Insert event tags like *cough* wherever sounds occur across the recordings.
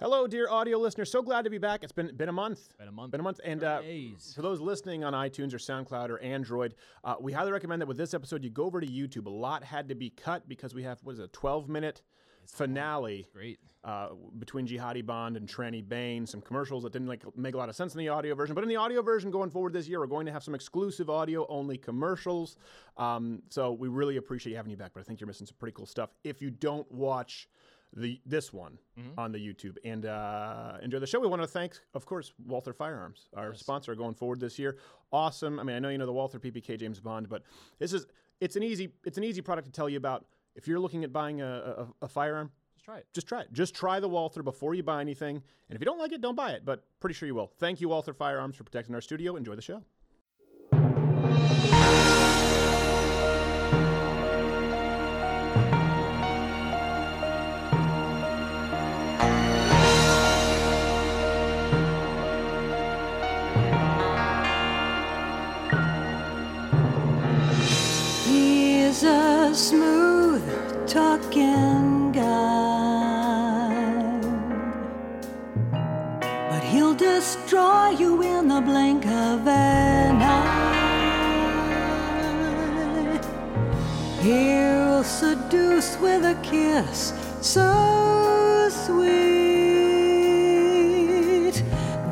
Hello, dear audio listeners. So glad to be back. It's been been a month. Been a month. Been a month. And uh, for those listening on iTunes or SoundCloud or Android, uh, we highly recommend that with this episode, you go over to YouTube. A lot had to be cut because we have what is it, a 12 minute finale. Great. Uh, between Jihadi Bond and Tranny Bane, some commercials that didn't like make a lot of sense in the audio version, but in the audio version going forward this year, we're going to have some exclusive audio only commercials. Um, so we really appreciate having you back, but I think you're missing some pretty cool stuff if you don't watch the this one Mm-hmm. on the YouTube and uh, enjoy the show. We want to thank, of course, Walther Firearms, our sponsor going forward this year. Awesome. I mean, I know you know the Walther PPK James Bond, but this is it's an easy it's an easy product to tell you about. If you're looking at buying a, a, a firearm, Just try it. just try it. Just try the Walther before you buy anything. And if you don't like it, don't buy it. But pretty sure you will. Thank you, Walther Firearms, for protecting our studio. Enjoy the show. Smooth talking guy, but he'll destroy you in the blink of an eye. He'll seduce with a kiss so sweet,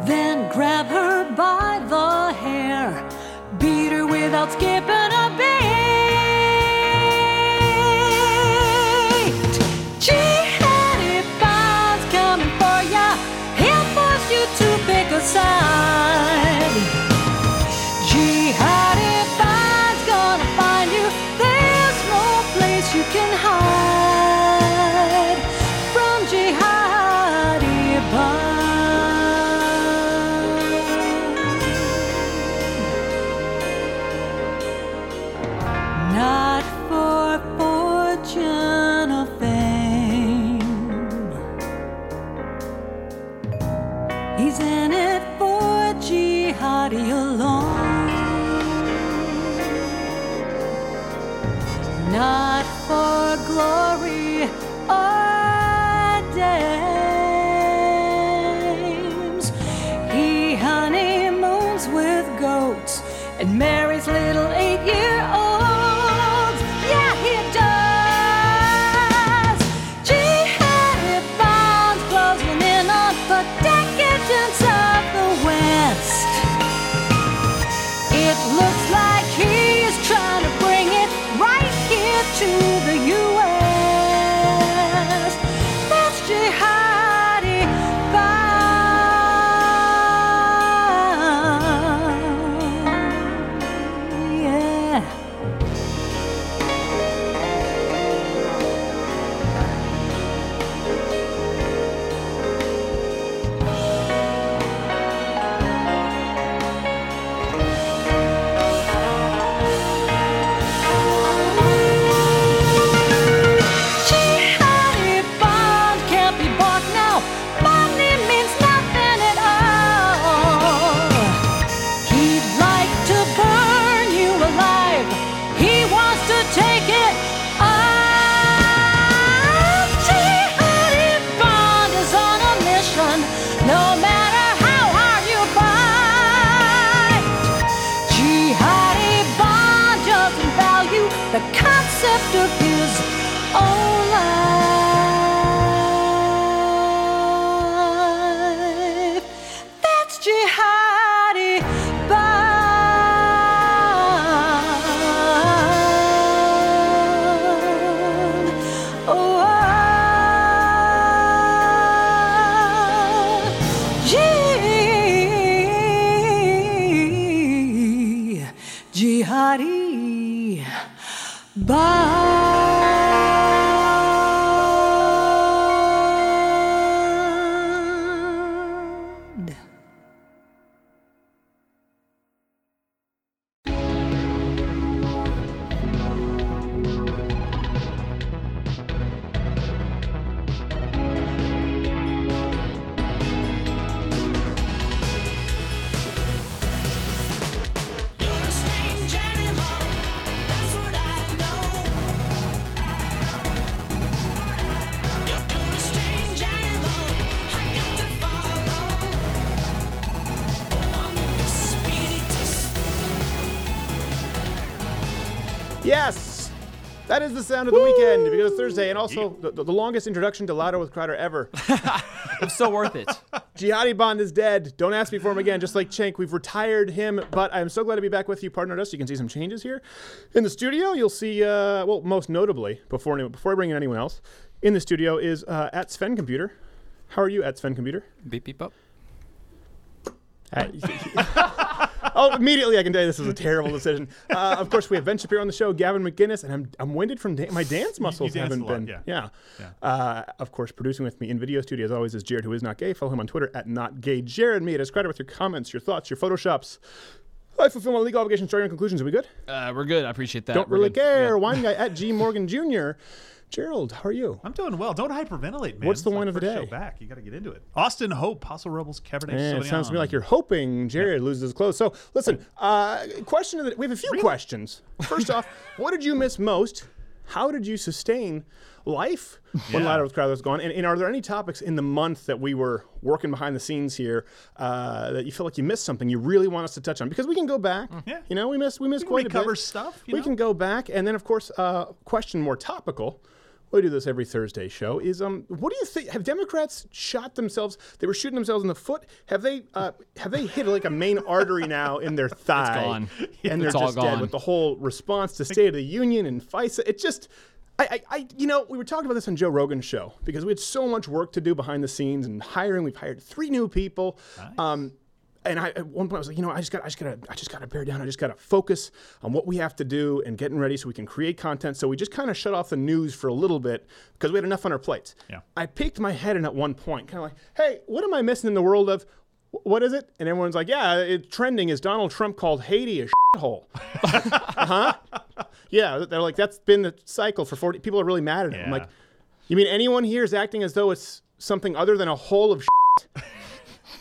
then grab her by the hair, beat her without skipping sound of the weekend because it's Thursday, and also the, the longest introduction to Louder with Crowder ever. *laughs* It's so worth it. Jihadi Bond is dead. Don't ask me for him again. Just like Cenk, we've retired him. But I'm so glad to be back with you, partner. Us, you can see some changes here in the studio. You'll see, uh, well, most notably, before any- before I bring in anyone else, in the studio is uh, at Sven Computer. How are you at Sven Computer? beep beep up. *laughs* oh, immediately I can tell you this is a terrible decision. Uh, of course, we have Ben Shapiro on the show, Gavin McInnes, and I'm, I'm winded from da- my dance muscles danced haven't a lot, been. yeah. yeah. Uh, of course, producing with me in video studio as always is Jared, who is not gay. Follow him on Twitter at not gay Jared. Me at his credit with your comments, your thoughts, your photoshops. I fulfill my legal obligations. Starting conclusions. Are we good? Uh, we're good. I appreciate that. Don't We're really good. care. Yeah. Wine guy at G Morgan Jr. *laughs* Gerald, how are you? I'm doing well. Don't hyperventilate, man. What's the It's wine of the day? Show back. You got to get into it. Austin Hope, Paso Robles, Cabernet Eh, Sauvignon. it sounds to me like you're hoping Jared loses his clothes. So listen, uh, question of the we have a few questions. First off, *laughs* what did you miss most? How did you sustain life when Yeah. With Crowder was gone? And, and are there any topics in the month that we were working behind the scenes here uh, that you feel like you missed something you really want us to touch on? Because we can go back. Yeah. You know, we missed we missed can quite a bit. stuff, we know? can go back, and then of course, uh, question more topical. We do this every Thursday show. Is um, what do you think? Have Democrats shot themselves? They were shooting themselves in the foot. Have they? Uh, have they hit like a main artery now in their *laughs* thigh? gone. and they're It's all just dead with the whole response to State of the Union and FISA. It just. I, I, I, you know, we were talking about this on Joe Rogan's show because we had so much work to do behind the scenes and hiring. We've hired three new people. Um, and I at one point I was like, you know, I just got I just gotta I just gotta bear down. I just gotta focus on what we have to do and getting ready so we can create content. So we just kind of shut off the news for a little bit because we had enough on our plates. Yeah. I peeked my head in at one point, kind of like, hey, what am I missing in the world of what is it? And everyone's like, yeah, it, trending is Donald Trump called Haiti a shithole. *laughs* uh-huh. Yeah, they're like, that's been the cycle for 40. People are really mad at him. I'm Yeah. like, you mean anyone here is acting as though it's something other than a hole of shit?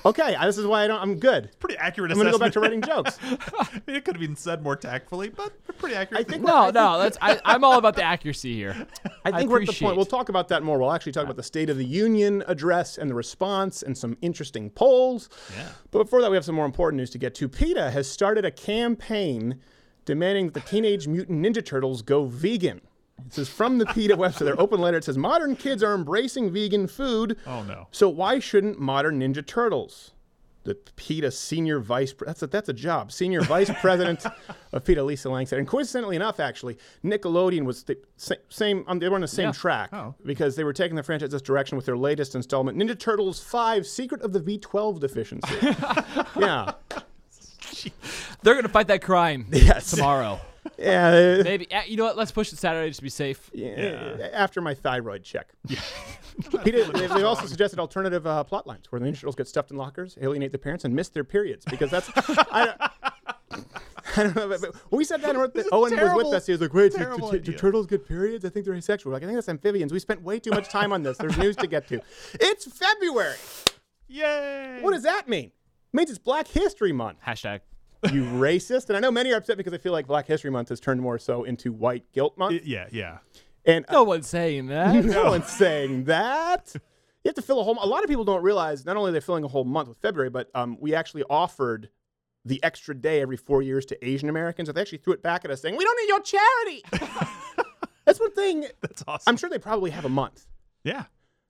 Okay, this is why I don't, I'm good. It's pretty accurate I'm going to go back to writing jokes. *laughs* it could have been said more tactfully, but pretty accurate. I think No, no. That's I, I'm all about the accuracy here. *laughs* I think we're at the appreciate- point. We'll talk about that more. We'll actually talk about the State of the Union address and the response and some interesting polls. Yeah. But before that, we have some more important news to get to. PETA has started a campaign demanding that the Teenage Mutant Ninja Turtles go vegan. This says from the PETA website, their open letter. It says modern kids are embracing vegan food. Oh, no. So why shouldn't modern Ninja Turtles? The PETA senior vice that's a, that's a job senior vice *laughs* president of PETA Lisa Lang said and coincidentally enough actually Nickelodeon was the sa- same um, they were on the same Yeah. track Oh. because they were taking the franchise this direction with their latest installment Ninja Turtles 5 Secret of the B12 Deficiency *laughs* yeah They're gonna fight that crime Yes. tomorrow. *laughs* yeah, *laughs* Maybe uh, you know what? Let's push it Saturday just to be safe. yeah, after my thyroid check *laughs* PETA, *laughs* they, they also suggested alternative uh, plot lines where the Ninja Turtles get stuffed in lockers, alienate their parents, and miss their periods because that's. I, I don't know. But, but we said that, and we're- Owen was with us. He was like, "Wait, do, terrible do- do turtles get periods? I think they're asexual." We're like, I think that's amphibians. We spent way too much time on this. There's news to get to. It's February. Yay! What does that mean? It means it's Black History Month. Hashtag. You racist. And I know many are upset because I feel like Black History Month has turned more so into White Guilt Month. Yeah, yeah. And No one's saying that. *laughs* no one's saying that. You have to fill a whole. A lot of people don't realize not only they're they filling a whole month with February, but um, we actually offered the extra day every four years to Asian Americans. So they actually threw it back at us saying, "We don't need your charity." *laughs* That's one thing. That's awesome. I'm sure they probably have a month. yeah.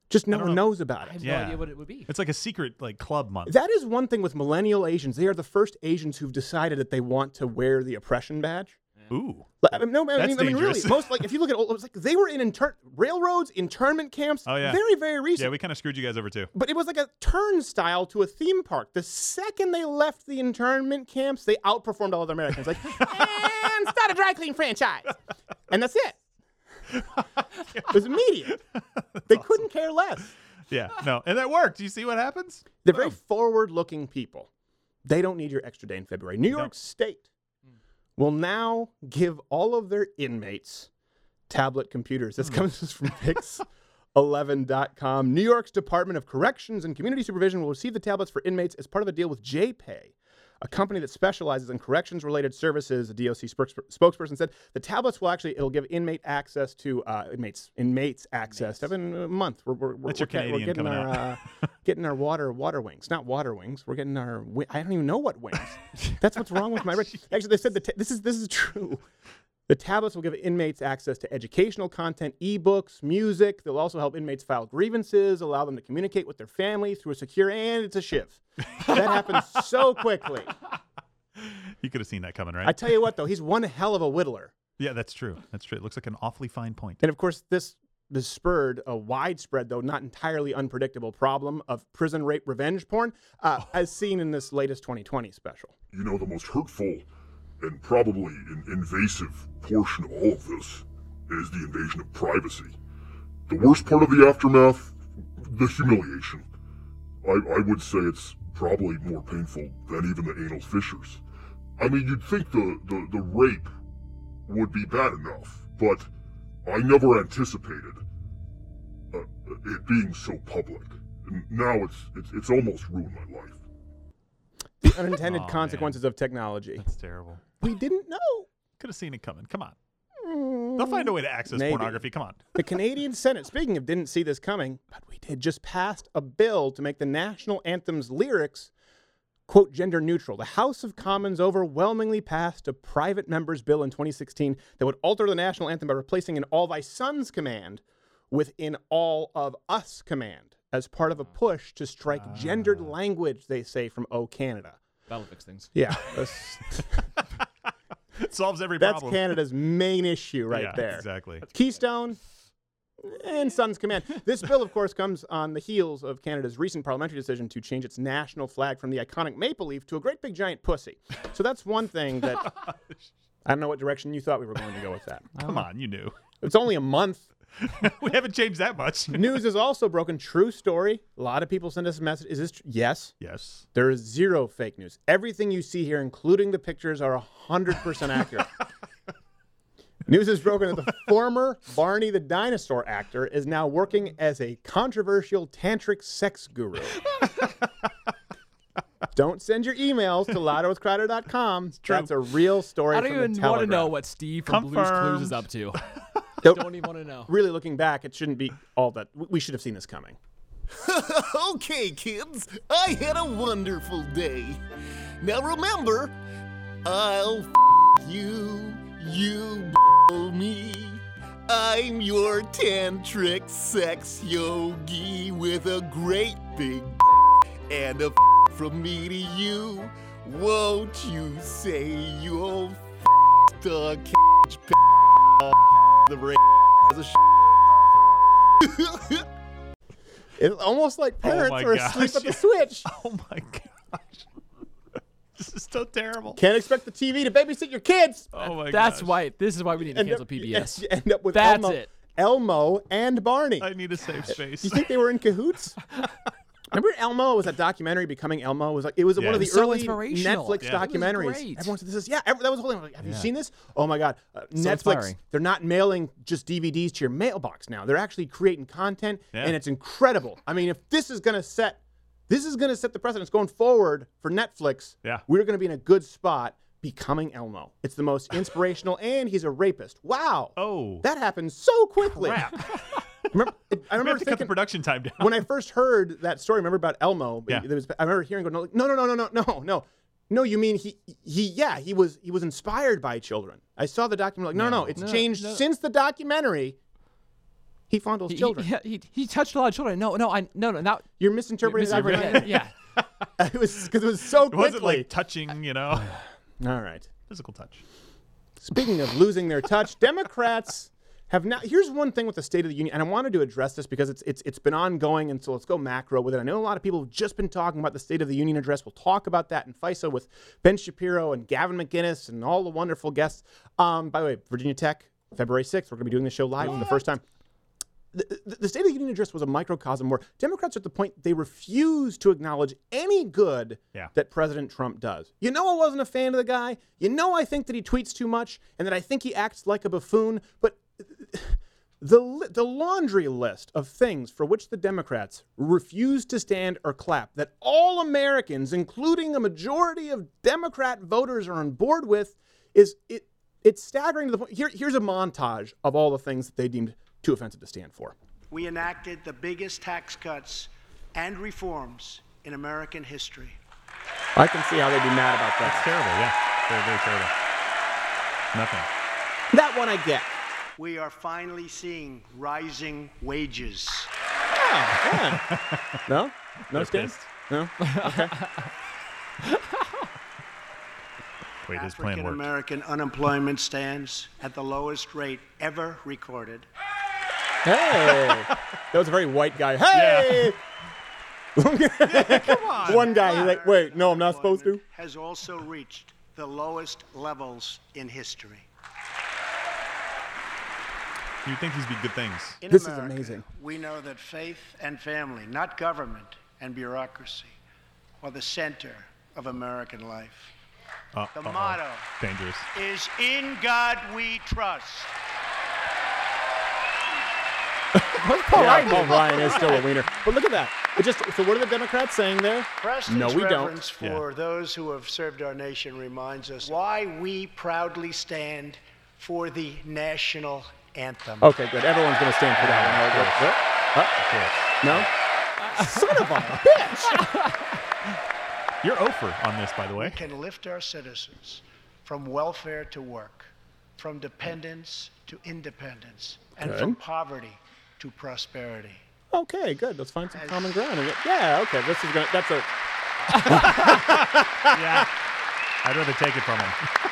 Just no one know. knows about it. I it. have Yeah. no idea what it would be. It's like a secret like club month. That is one thing with millennial Asians. They are the first Asians who've decided that they want to wear the oppression badge. Ooh. Like, I mean, no, I That's mean, I mean, really, dangerous. most like if you look at, old- it was like they were in inter- railroads, internment camps, Oh, yeah. very, very recent. Yeah, we kind of screwed you guys over too. But it was like a turnstile to a theme park. The second they left the internment camps, they outperformed all other Americans. Like, *laughs* and start a dry clean franchise. And that's it. It was immediate. *laughs* They couldn't care less. Yeah, no, and that worked. You see what happens? They're very forward looking people. They don't need your extra day in February. New York. State will now give all of their inmates tablet computers. This hmm. comes *laughs* from Pix11.com. New York's Department of Corrections and Community Supervision will receive the tablets for inmates as part of a deal with JPay, a company that specializes in corrections related services. The DOC spokes- spokesperson said the tablets will actually it'll give inmate access to uh, inmates inmates access. Been a month. We're, we're, we're, That's we're, we're getting our uh, *laughs* getting our water water wings, not water wings. We're getting our wi- I don't even know what wings. *laughs* That's what's wrong with my. *laughs* Actually, they said the ta- this is this is true. The tablets will give inmates access to educational content, ebooks, music. They'll also help inmates file grievances, allow them to communicate with their family through a secure, and it's a shiv. That happens so *laughs* quickly. You could have seen that coming, right? I tell you what, though, he's one hell of a whittler. yeah, that's true. That's true. It looks like an awfully fine point. And of course, this this spurred a widespread, though not entirely unpredictable, problem of prison rape revenge porn, uh, as seen in this latest 2020 special. You know, the most hurtful and probably an invasive portion of all of this is the invasion of privacy. The worst part of the aftermath, the humiliation. I, I would say it's probably more painful than even the anal fissures. I mean, you'd think the, the, the rape would be bad enough, but I never anticipated uh, it being so public. And now it's, it's, it's almost ruined my life. The unintended Aw, consequences of technology. That's terrible. We didn't know. Could have seen it coming. Come on. Hmm. They'll find a way to access Maybe. pornography. Come on. *laughs* The Canadian Senate, speaking of didn't see this coming, but we did, just passed a bill to make the national anthem's lyrics, quote, gender neutral. The House of Commons overwhelmingly passed a private member's bill in 2016 that would alter the national anthem by replacing an all thy sons command with an all of us command as part of a push to strike gendered ah. language, they say, from O Canada. That'll fix things. Yeah, that's, It *laughs* *laughs* solves every that's problem. That's Canada's main issue right Yeah, there. Exactly. Keystone and Sun's Command. This bill, of course, comes on the heels of Canada's recent parliamentary decision to change its national flag from the iconic maple leaf to a great big giant pussy. So that's one thing that *laughs* I don't know what direction you thought we were going to go with that. Come on, you knew. It's only a month. *laughs* we haven't changed that much. *laughs* News is also broken. True story. A lot of people send us a message. Is this tr- yes? Yes. There is zero fake news. Everything you see here, including the pictures, are 100% accurate. *laughs* News is broken that the former Barney the dinosaur actor is now working as a controversial tantric sex guru. Don't send your emails to louderwithcrowder.com. That's a real story I don't from the even want to know what Steve from Blue's Clues is up to. Don't even want to know. Really looking back, it shouldn't be all that. we- should have seen this coming. *laughs* okay, kids, I had a wonderful day. Now remember, I'll f- you, you b- me. I'm your tantric sex yogi with a great big *laughs* and a f- from me to you. Won't you say you'll f- the p- the ra- the sh- *laughs* It's almost like Oh parents my are asleep at the switch. *laughs* Oh my gosh. *laughs* this is so terrible. Can't expect the TV to babysit your kids. Oh my That's gosh. why. This is why we need to End cancel up- PBS. you end up with That's Elmo, it. Elmo and Barney. I need a safe space. Do you think they were in cahoots? Remember Elmo? Was that documentary becoming Elmo? It was like it was one of the so early. Netflix Yeah. Documentaries. Everyone said this is yeah. Every, that was the whole thing. Like, Have you seen this? Oh my god, uh, Netflix! inspiring. They're not mailing just DVDs to your mailbox now. They're actually creating content, Yeah. and it's incredible. I mean, if this is gonna set, this is gonna set the precedence going forward for Netflix. Yeah. we're gonna be in a good spot. Becoming Elmo. It's the most *laughs* inspirational, and he's a rapist. Wow. Oh. That happened so quickly. *laughs* remember, I *laughs* remember thinking, cut the production time down. When I first heard that story, remember about Elmo? Yeah. There was, I remember hearing going, no, no, no, no, no, no, no. No, you mean he he yeah, he was he was inspired by children. I saw the documentary like, no, no, no it's no, changed no. since the documentary. He fondles he, children. He, he, he, touched a lot of children. No, no, I no no not You're misinterpreting that right. Yeah. *laughs* it was because it was so quickly. It wasn't like touching, you know. *sighs* All right. Physical touch. Speaking of losing their touch, Democrats have now. Here's one thing with the State of the Union, and I wanted to address this because it's it's it's been ongoing, and so let's go macro with it. I know a lot of people have just been talking about the State of the Union address. We'll talk about that in FISA with Ben Shapiro and Gavin McInnes and all the wonderful guests. Um, by the way, Virginia Tech, February 6th, we're going to be doing the show live for the first time the, the- the State of the Union address was a microcosm where Democrats are at the point they refuse to acknowledge any good Yeah. that President Trump does. You know, I wasn't a fan of the guy. You know, I think that he tweets too much and that I think he acts like a buffoon. But *sighs* the, the laundry list of things for which the Democrats refuse to stand or clap that all Americans, including a majority of Democrat voters, are on board with is it. It's staggering to the point. Here, here's a montage of all the things that they deemed too offensive to stand for. we enacted the biggest tax cuts and reforms in American history. I can see how they'd be mad about that. That's terrible. Yeah. Very, very terrible. Nothing. That one I get. We are finally seeing rising wages. No? No They're Stan? pissed. No? Wait, his plan African worked. American unemployment stands at the lowest rate ever recorded. Hey! That was a very white guy. Hey! *laughs* Come on. One guy, he's like, wait, no, I'm not supposed to. Has also reached the lowest levels in history. You think these be good things? In This is amazing. We know that faith and family, not government and bureaucracy, are the center of American life. Uh, The uh-oh. motto Dangerous. is In God We Trust. *laughs* Yeah, Paul Ryan is still a wiener. But look at that. It just so what are the Democrats saying there? Preston's No, we don't. reverence for those who have served our nation reminds us why we proudly stand for the national anthem. Okay, good. Everyone's going to stand for that one. Huh? No? Son of a bitch! *laughs* You're over on this, by the way. We can lift our citizens from welfare to work, from dependence to independence, and from poverty to prosperity. Okay, good. Let's find some common ground. Yeah, okay. This is gonna. That's a. *laughs* *laughs* yeah. I'd rather take it from him.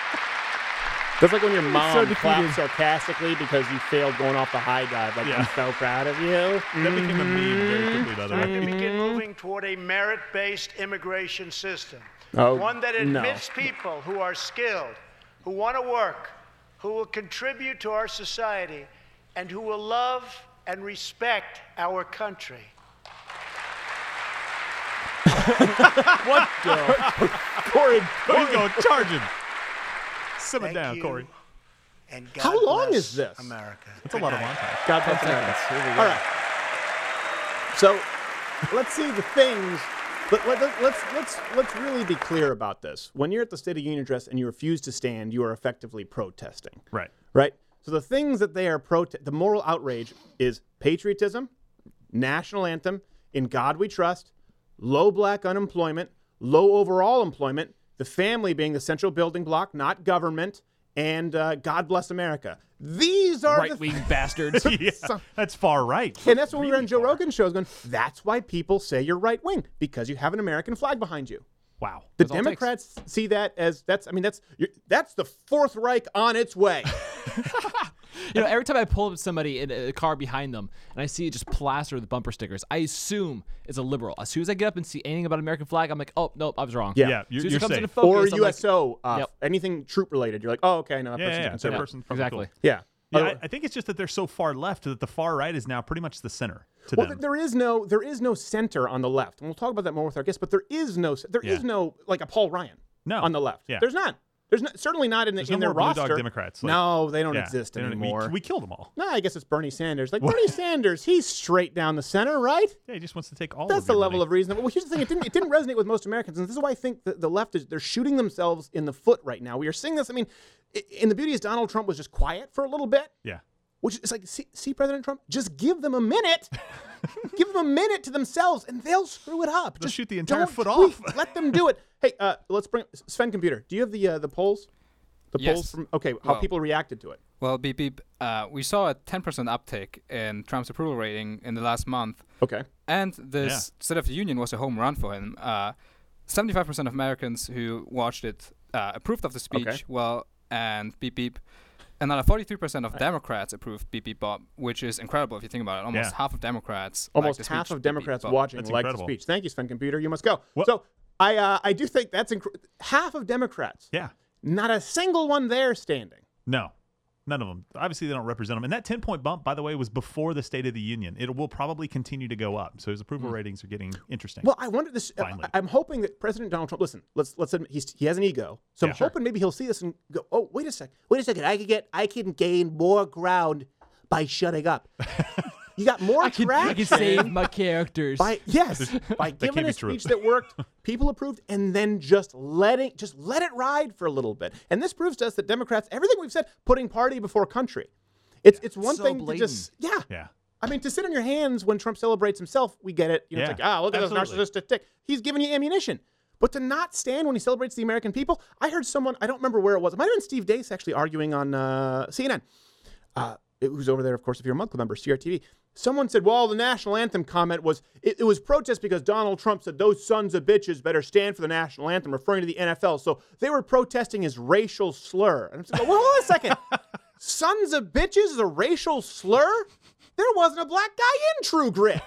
That's like when your mom defeated. claps sarcastically because you failed going off the high dive. Like, Yeah. I'm so proud of you. That became a meme very quickly, by the Time to way. Mm-hmm. begin moving toward a merit-based immigration system. Oh, One that no. admits people who are skilled, who want to work, who will contribute to our society, and who will love and respect our country. *laughs* What the? *laughs* Corey, There you go, charging. Simmer Thank down, you, Corey. And God How long bless is this? America. That's a lot of montage. *laughs* God bless America. All right. So, let's see the things. But let, let, let's let's let's really be clear about this. When you're at the State of Union address and you refuse to stand, you are effectively protesting. Right. Right. So the things that they are prote- the moral outrage is patriotism, national anthem, in God we trust, low black unemployment, low overall employment, the family being the central building block, not government, and uh, God bless America. These are Right the wing *laughs* bastards. *laughs* Yeah, that's far right. and that's when we were on Joe Rogan's shows going, that's why people say you're right wing, because you have an American flag behind you. Wow. The That's takes. Democrats see that as that's I mean that's you're, that's the Fourth Reich on its way. *laughs* You know, every time I pull up somebody in a car behind them and I see it just plastered with bumper stickers, I assume it's a liberal. As soon as I get up and see anything about American flag, I'm like, oh nope, I was wrong. Yeah. Yeah, As you're, soon as you're it comes safe. into focus, or I'm like, USO, uh, Yep. anything troop related. You're like, oh okay, no, that yeah, person's yeah, yeah. conservative. That person probably exactly. cool. Yeah. Yeah, I, I think it's just that they're so far left that the far right is now pretty much the center well, them. there is no there is no center on the left, and we'll talk about that more with our guests. But there is no there is Yeah. no like a Paul Ryan No. on the left. Yeah. There's not. There's not, certainly not in, the, There's in no their more blue roster. dog Democrats, like- no, they don't Yeah, exist they don't- we- anymore. We, killed them all. no, I guess it's Bernie Sanders. Like Bernie Sanders, he's straight down the center, right? Yeah, he just wants to take all. That's of the your level money. of reason. Well, here's the thing: it didn't it didn't resonate with most Americans, and this is why I think that the left is they're shooting themselves in the foot right now. We are seeing this. I mean, i- and the beauty is Donald Trump was just quiet for a little bit, Yeah. Which is like, see, see President Trump, just give them a minute, *laughs* give them a minute to themselves, and they'll screw it up. They'll Just shoot the entire don't foot tweak. off. Let them do it. *laughs* Hey, uh, let's bring Sven Computer. Do you have the uh, the polls? The polls from okay, how Well- people reacted to it. Well, beep beep. Uh, we saw a 10% uptick in Trump's approval rating in the last month, Okay. and this State of the Union was a home run for him. Uh, 75% of Americans who watched it uh, approved of the speech. Okay. Well, and beep beep. Another 43% of Democrats approved beep beep Bob, which is incredible if you think about it. Almost Yeah. half of Democrats. liked Almost the half speech, of beep, beep, Democrats watching That's liked the incredible. speech. Thank you, Sven Computer. You must go. Well- so I uh, I do think that's incre- half of Democrats. Yeah. Not a single one there standing. No, none of them. Obviously, they don't represent them. And that 10 point bump, by the way, was before the State of the Union. It will probably continue to go up. So his approval ratings are getting interesting. Well, I wonder this. uh, Finally. I, am hoping that President Donald Trump. Listen, let's let's admit he's, he has an ego. So Yeah, I'm sure. hoping maybe he'll see this and go, "Oh, wait a second. wait a second. I can get, I can gain more ground by shutting up. *laughs* you got more I can, traction I can save my characters. by yes by can't giving be a true. speech that worked, people approved, and then just letting just let it ride for a little bit. And this proves to us that Democrats, everything we've said, putting party before country. It's it's one So thing to just yeah. yeah. I mean, to sit on your hands when Trump celebrates himself, we get it. You know, it's Yeah, like, ah, look at absolutely. this narcissistic dick. He's giving you ammunition. But to not stand when he celebrates the American people, I heard someone, I don't remember where it was. It might have been Steve Deace actually arguing on uh, CNN. Uh, it was over there, of course, if you're a Mug Club member, CRTV. Someone said, well, the national anthem comment was, it, it was protest because Donald Trump said those sons of bitches better stand for the national anthem, referring to the NFL. So they were protesting his racial slur. And I'm saying, well, hold on a second. *laughs* sons of bitches is a racial slur? There wasn't a black guy in True Grit.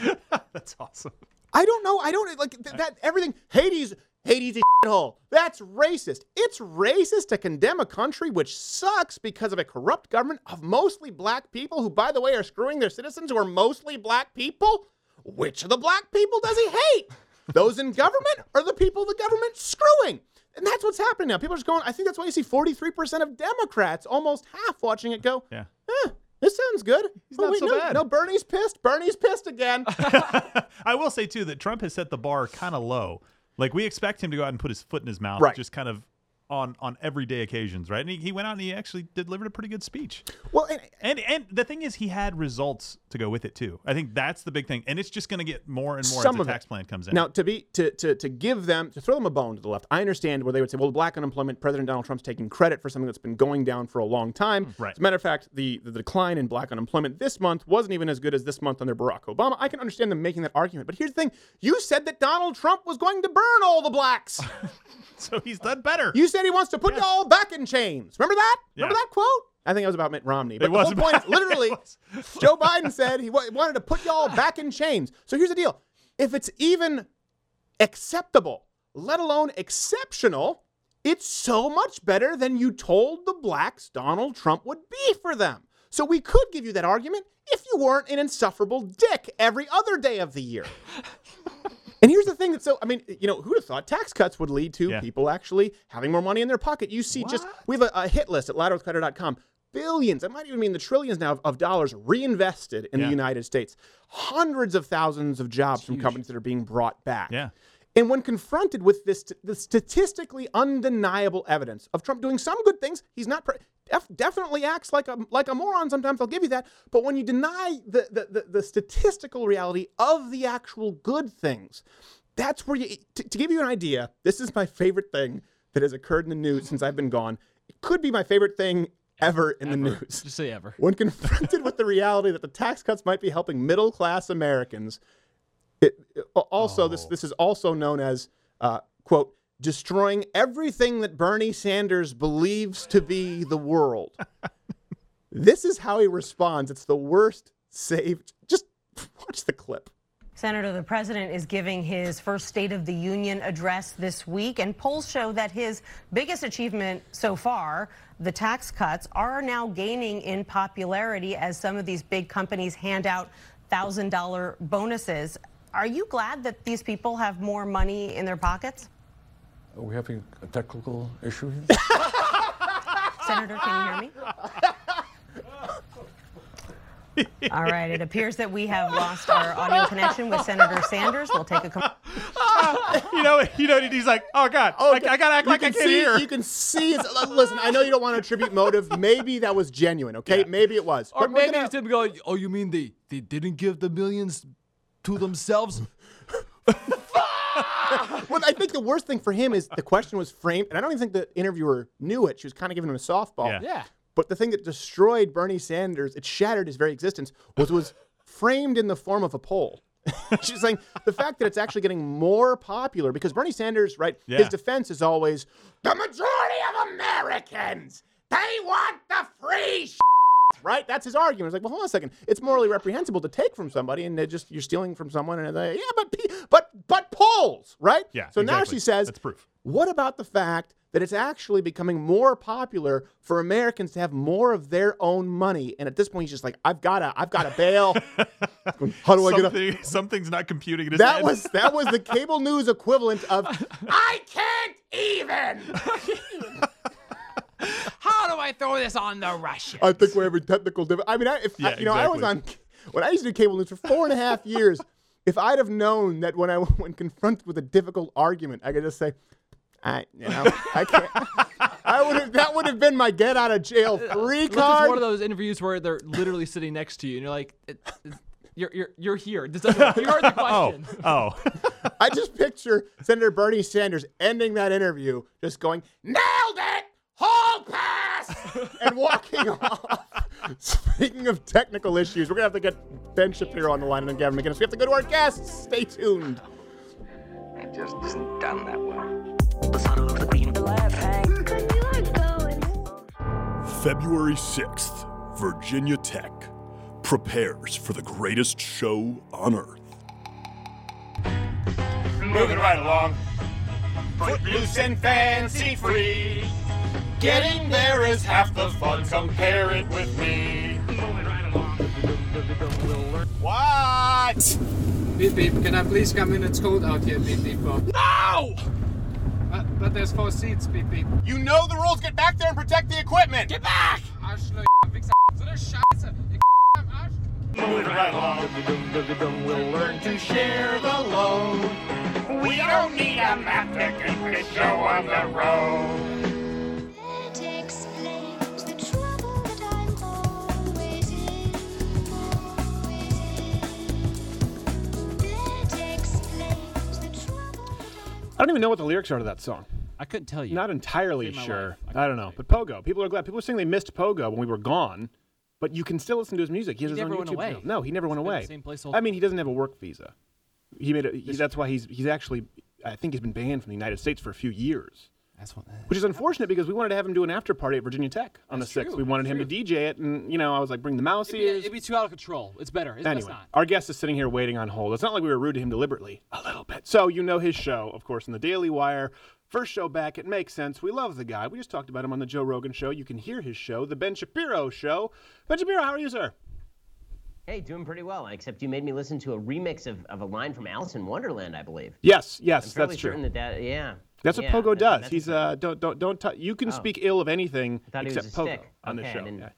*laughs* That's awesome. I don't know. I don't like th- that. Everything. Hades. Haiti is a hole. That's racist. It's racist to condemn a country which sucks because of a corrupt government of mostly black people, who, by the way, are screwing their citizens who are mostly black people. Which of the black people does he hate? Those in government or the people the government's screwing? And that's what's happening now. People are just going. I think that's why you see 43% of Democrats, almost half, watching it go. Yeah. Eh, this sounds good. He's not so no, bad. No, Bernie's pissed. Bernie's pissed again. *laughs* I will say too that Trump has set the bar kind of low. Like we expect him to go out and put his foot in his mouth, Right. just kind of on on everyday occasions, right? And he, he went out and he actually delivered a pretty good speech. well, and, And and the thing is, he had results to go with it too. I think that's the big thing, and it's just going to get more and more Some as the it. tax plan comes in. Now, to be to, to to give them to throw them a bone to the left, I understand where they would say, "Well, black unemployment, President Donald Trump's taking credit for something that's been going down for a long time." Right. As a matter of fact, the, the decline in black unemployment this month wasn't even as good as this month under Barack Obama. I can understand them making that argument, but here's the thing: you said that Donald Trump was going to burn all the blacks. *laughs* so he's done better. you said he wants to put you all back in chains. Remember that? Remember that quote? I think it was about Mitt Romney. But It the whole point about- literally. *laughs* Joe Biden said he wa- wanted to put y'all back in chains. So here's the deal: if it's even acceptable, let alone exceptional, it's so much better than you told the blacks Donald Trump would be for them. So we could give you that argument if you weren't an insufferable dick every other day of the year. *laughs* And here's the thing that so I mean, you know, who'd have thought tax cuts would lead to Yeah. people actually having more money in their pocket? You see, just we have a, a hit list at louderwithcrowder.com. Billions, it might even mean the trillions now of, of dollars reinvested in Yeah. the United States. Hundreds of thousands of jobs from companies that are being brought back. Yeah. And when confronted with this, the statistically undeniable evidence of Trump doing some good things, he's not pre- def- definitely acts like a like a moron. Sometimes I'll give you that. But when you deny the the, the, the statistical reality of the actual good things, that's where you. To, to give you an idea, this is my favorite thing that has occurred in the news since I've been gone. It could be my favorite thing ever in the news. Just say ever. When confronted with the reality that the tax cuts might be helping middle class Americans, it, it- also this this is also known as uh, quote destroying everything that Bernie Sanders believes to be the world. *laughs* this is how he responds. It's the worst saved. Just watch the clip. Senator, the president is giving his first State of the Union address this week, and polls show that his biggest achievement so far, the tax cuts, are now gaining in popularity as some of these big companies hand out $1,000 bonuses. Are you glad that these people have more money in their pockets? Are we having a technical issue here? *laughs* Senator, can you hear me? All right, it appears that we have lost our audio connection with Senator Sanders. We'll take a. Com- *laughs* you know, you know, he's like, oh god, I, I gotta act You like I can can't see, hear. You can see. It's, uh, listen, I know you don't want to attribute motive. Maybe that was genuine. Okay, maybe it was. Or But maybe gonna- it's him going, oh, you mean they, they didn't give the millions to themselves? *laughs* Well, I think the worst thing for him is the question was framed, and I don't even think the interviewer knew it. She was kind of giving him a softball. Yeah. Yeah. But the thing that destroyed Bernie Sanders, it shattered his very existence, was was framed in the form of a poll. *laughs* She's saying the fact that it's actually getting more popular because Bernie Sanders, right? Yeah. His defense is always the majority of Americans they want the free. Shit, right, that's his argument. It's like, well, hold on a second. It's morally reprehensible to take from somebody, and they just you're stealing from someone, and they, yeah, but but but polls, right? Yeah, So now exactly. she says, That's proof. what about the fact that it's actually becoming more popular for Americans to have more of their own money? And at this point, he's just like, I've got to, I've got to bail. *laughs* How do I get up? Something, something's not computing That head. was that was the *laughs* cable news equivalent of I can't even. *laughs* How do I throw this on the Russian? I think we're having technical difficulty. I mean, I, if I, you know, I was on *laughs* when I used to do cable news for four and a half years. If I'd have known that when I *laughs* when confronted with a difficult argument, I could just say, I, you know, I can't. I would have. That would have been my get out of jail free Unless it's card. one of those interviews where they're literally sitting next to you and you're like, it, it- You're you're you're here. This doesn't, you heard the question. *laughs* Oh, question. oh. I just picture Senator Bernie Sanders ending that interview, just going, "Nailed it, hall pass," *laughs* and walking off. Speaking of technical issues, we're gonna have to get Ben Shapiro on the line and Gavin McInnes. We have to go to our guests. Stay tuned. It just isn't done that way. February 6th, Virginia Tech prepares for the greatest show on earth. Moving right along. Footloose and fancy free. Getting there is half the fun. Compare it with me. What? Beep beep, can I please come in? It's cold out here, beep beep. Bob. No! But, but there's four seats, beep beep. You know the rules. Get back there and protect the equipment. Get back! Arschloch, Wichser, so eine Scheiße. Ich am Arsch. Moving right along. We'll learn to share the load. We don't need a map to get this show on the road. I don't even know what the lyrics are to that song. I couldn't tell you. Not entirely Saved my sure. life. I, don't know. But Pogo, people are glad. People are saying they missed Pogo when we were gone, but you can still listen to his music. He has He his own went YouTube away. channel. No, he never went been the away. same place the whole I mean, he doesn't have a work visa. He made a, he, that's why he's he's actually I think he's been banned from the United States for a few years. That's what. Which is unfortunate because we wanted to have him do an after party at Virginia Tech on That's the 6th. We wanted him to DJ it, and, you know, I was like, bring the mouse It'd be, ears. it'd be too out of control. It's better. It's, Anyway, not. our guest is sitting here waiting on hold. It's not like we were rude to him deliberately. A little bit. So you know his show, of course, in the Daily Wire. First show back. It makes sense. We love the guy. We just talked about him on the Joe Rogan show. You can hear his show, the Ben Shapiro show. Ben Shapiro, how are you, sir? Hey, doing pretty well, except you made me listen to a remix of, of a line from Alice in Wonderland, I believe. Yes, yes, that's true. certain that that, yeah. That's what yeah, Pogo does. that's He's uh, don't don't don't. T- you can Oh. speak ill of anything I thought he was except Pogo stick. on the Okay, I show. didn't- Yeah.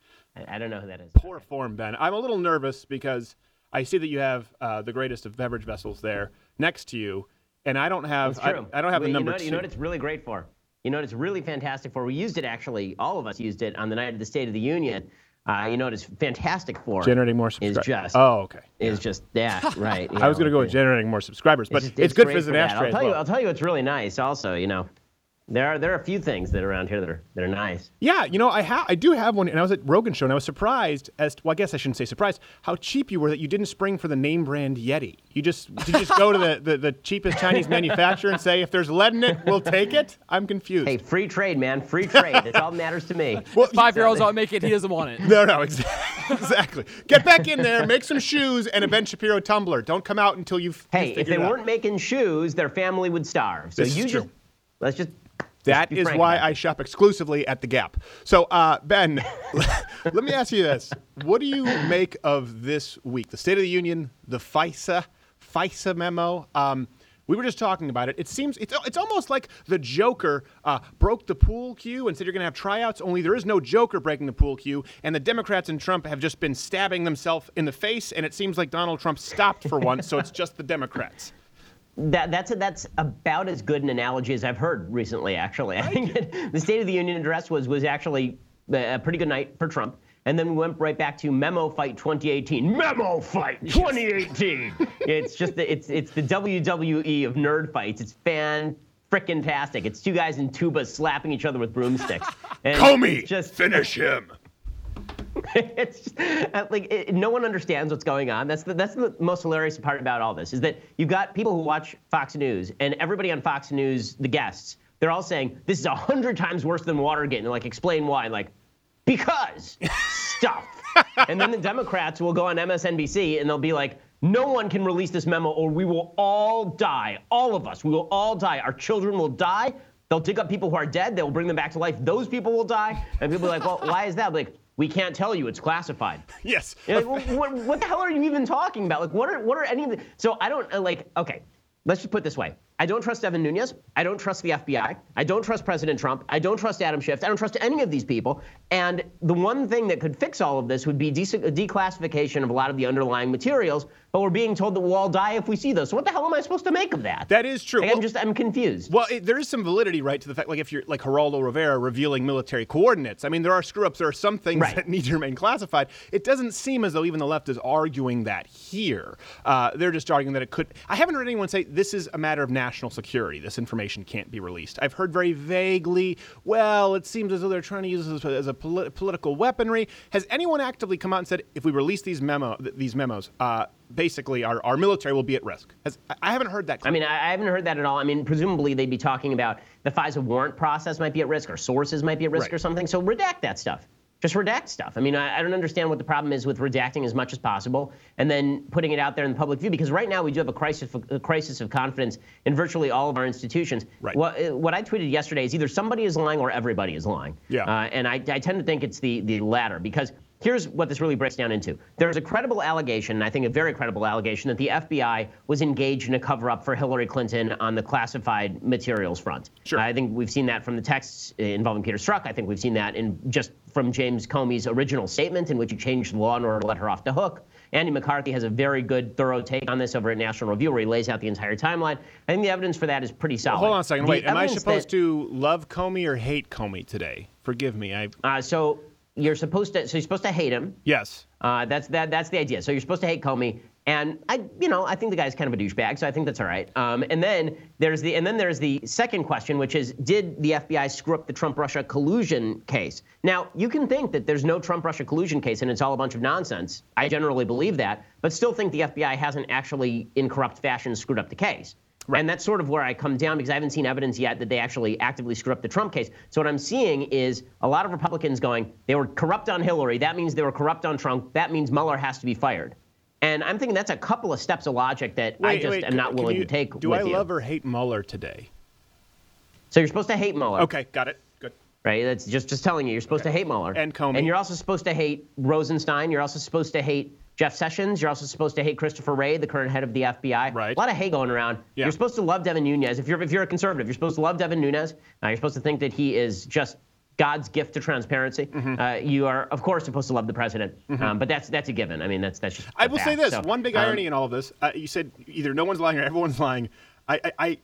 I, I don't know who that is. Poor form, Ben. I'm a little nervous because I see that you have uh, the greatest of beverage vessels there next to you, and I don't have. That's I, true. I don't have Well, the number you know. You know what it's really great for? You know what it's really fantastic for? We used it actually, all of us used it on the night of the State of the Union. Uh, you know what it's fantastic for? generating more is subscribers. just oh, okay. is just that *laughs* right? I was going to go with generating more subscribers, but just- it's, good for the ashtray I'll tell as you. I'll tell you what's really nice. Also, you know, there are there are a few things that are around here that are that are nice. Yeah, you know, I ha- I do have one, and I was at Rogan show, and I was surprised as to, well, I guess I shouldn't say surprised how cheap you were that you didn't spring for the name brand Yeti. You just did you just go to the, the, the cheapest Chinese manufacturer and say if there's lead in it, we'll take it. I'm confused. Hey, free trade, man, free trade. That's all that matters to me. *laughs* Well, Five year olds don't make it. He doesn't want it. No, no, exactly. *laughs* exactly. Get back in there, make some shoes and a Ben Shapiro tumbler. Don't come out until you've. Hey, you've if they it out. weren't making shoes, their family would starve. So This is you true. just let's just. That is frank why I shop exclusively at the Gap. So, uh, Ben, *laughs* let me ask you this: What do you make of this week? The State of the Union, the FISA, FISA memo. Um, we were just talking about it. It seems it's it's almost like the Joker uh, broke the pool cue and said you're going to have tryouts. Only there is no Joker breaking the pool cue, and the Democrats and Trump have just been stabbing themselves in the face. And it seems like Donald Trump stopped for once, so it's just the Democrats. That, that's a, that's about as good an analogy as I've heard recently. Actually, I think it- *laughs* the State of the Union address was was actually a pretty good night for Trump. And then we went right back to Memo Fight 2018. Memo Fight 2018. *laughs* it's just the, it's it's the WWE of nerd fights. It's fan frickin' tastic. It's two guys in tubas slapping each other with broomsticks. *laughs* And Comey, just finish him. *laughs* it's just, uh, like it, no one understands what's going on. That's the, that's the most hilarious part about all this is that you've got people who watch Fox News and everybody on Fox News, the guests, they're all saying this is a hundred times worse than Watergate. And they're like, explain why. And like, because stuff. *laughs* and then the Democrats will go on MSNBC and they'll be like, no one can release this memo or we will all die. All of us, we will all die. Our children will die. They'll dig up people who are dead. They'll bring them back to life. Those people will die. And people are like, well, why is that? Like, we can't tell you. It's classified. *laughs* Yes. Like, "Well, what, what the hell are you even talking about? Like, what are what are any of the? So I don't uh, like. Okay, let's just put it this way. I don't trust Devin Nunes. I don't trust the FBI. I don't trust President Trump. I don't trust Adam Schiff. I don't trust any of these people. And the one thing that could fix all of this would be de- declassification of a lot of the underlying materials. But we're being told that we'll all die if we see those. So what the hell am I supposed to make of that? That is true. Like, I'm just I'm confused. Well, it, there is some validity, right, to the fact, like if you're like Geraldo Rivera revealing military coordinates. I mean, there are screw ups. There are some things Right. that *laughs* need to remain classified. It doesn't seem as though even the left is arguing that here. Uh, they're just arguing that it could. I haven't heard anyone say this is a matter of national security. This information can't be released. I've heard very vaguely, well, it seems as though they're trying to use this as a, as a poli- political weaponry. Has anyone actively come out and said if we release these memo th- these memos, uh, basically our, our military will be at risk? Has, I- haven't heard that. I mean, I I haven't heard that at all. I mean, presumably they'd be talking about the FISA warrant process might be at risk or sources might be at risk Right. or something. So redact that stuff. Just redact stuff. I mean, I, I don't understand what the problem is with redacting as much as possible and then putting it out there in the public view because right now we do have a crisis, a crisis of confidence in virtually all of our institutions. Right. What, uh, what I tweeted yesterday is either somebody is lying or everybody is lying. Yeah. Uh, and I, I tend to think it's the, the latter because here's what this really breaks down into. There's a credible allegation, and I think a very credible allegation, that the FBI was engaged in a cover up for Hillary Clinton on the classified materials front. Sure. I think we've seen that from the texts involving Peter Strzok. I think we've seen that in just from James Comey's original statement in which he changed the law in order to let her off the hook. Andy McCarthy has a very good, thorough take on this over at National Review, where he lays out the entire timeline. I think the evidence for that is pretty solid. Hold on a second. The Wait, am I supposed that- to love Comey or hate Comey today? Forgive me. I Uh, so you're supposed to. So you're supposed to hate him. yes. Uh, that's that. That's the idea. So you're supposed to hate Comey, and I, you know, I think the guy's kind of a douchebag, so I think that's all right. Um, and then there's the, and then there's the second question, which is, did the FBI screw up the Trump-Russia collusion case? Now you can think that there's no Trump-Russia collusion case and it's all a bunch of nonsense. I generally believe that, but still think the FBI hasn't actually, in corrupt fashion, screwed up the case. And that's sort of where I come down because I haven't seen evidence yet that they actually actively screwed up the Trump case. So what I'm seeing is a lot of Republicans going, they were corrupt on Hillary. That means they were corrupt on Trump. That means Mueller has to be fired. And I'm thinking that's a couple of steps of logic that I just wait, am not willing you- to take Do I you. love or hate Mueller today? so you're supposed to hate Mueller. Okay, got it. Good. Right? That's just just telling you. You're supposed to hate Mueller. And Comey. And you're also supposed to hate Rosenstein. You're also supposed to hate Jeff Sessions. You're also supposed to hate Christopher Wray, the current head of the FBI. Right. A lot of hate going around. Yeah. You're supposed to love Devin Nunes. If you're if you're a conservative, you're supposed to love Devin Nunes. Uh, you're supposed to think that he is just God's gift to transparency. Mm-hmm. Uh, you are, of course, supposed to love the president. Um, but that's that's a given. I mean, that's that's just. I will say this: So, one big um, irony in all of this. Uh, you said either no one's lying or everyone's lying. I, I, I,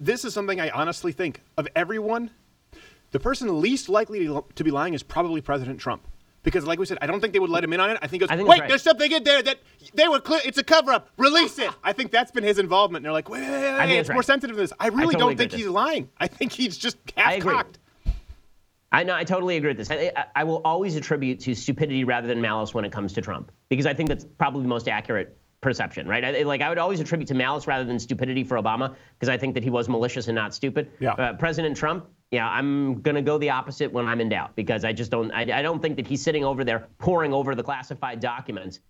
this is something I honestly think of everyone. The person least likely to, to be lying is probably President Trump. Because, like we said, I don't think they would let him in on it. I think it's I think wait, right. there's something in there that they were clear. It's a cover up. Release it. I think that's been his involvement. And they're like, wait, wait, wait, wait, think it's that's more sensitive than this. I really totally don't think he's lying. I think he's just half cocked. I know. I totally agree with this. I, I, I will always attribute to stupidity rather than malice when it comes to Trump, because I think that's probably the most accurate perception, right? I, like I would always attribute to malice rather than stupidity for Obama, because I think that he was malicious and not stupid. Yeah. Uh, President Trump, yeah, I'm gonna go the opposite when I'm in doubt, because I just don't. I, I don't think that he's sitting over there poring over the classified documents.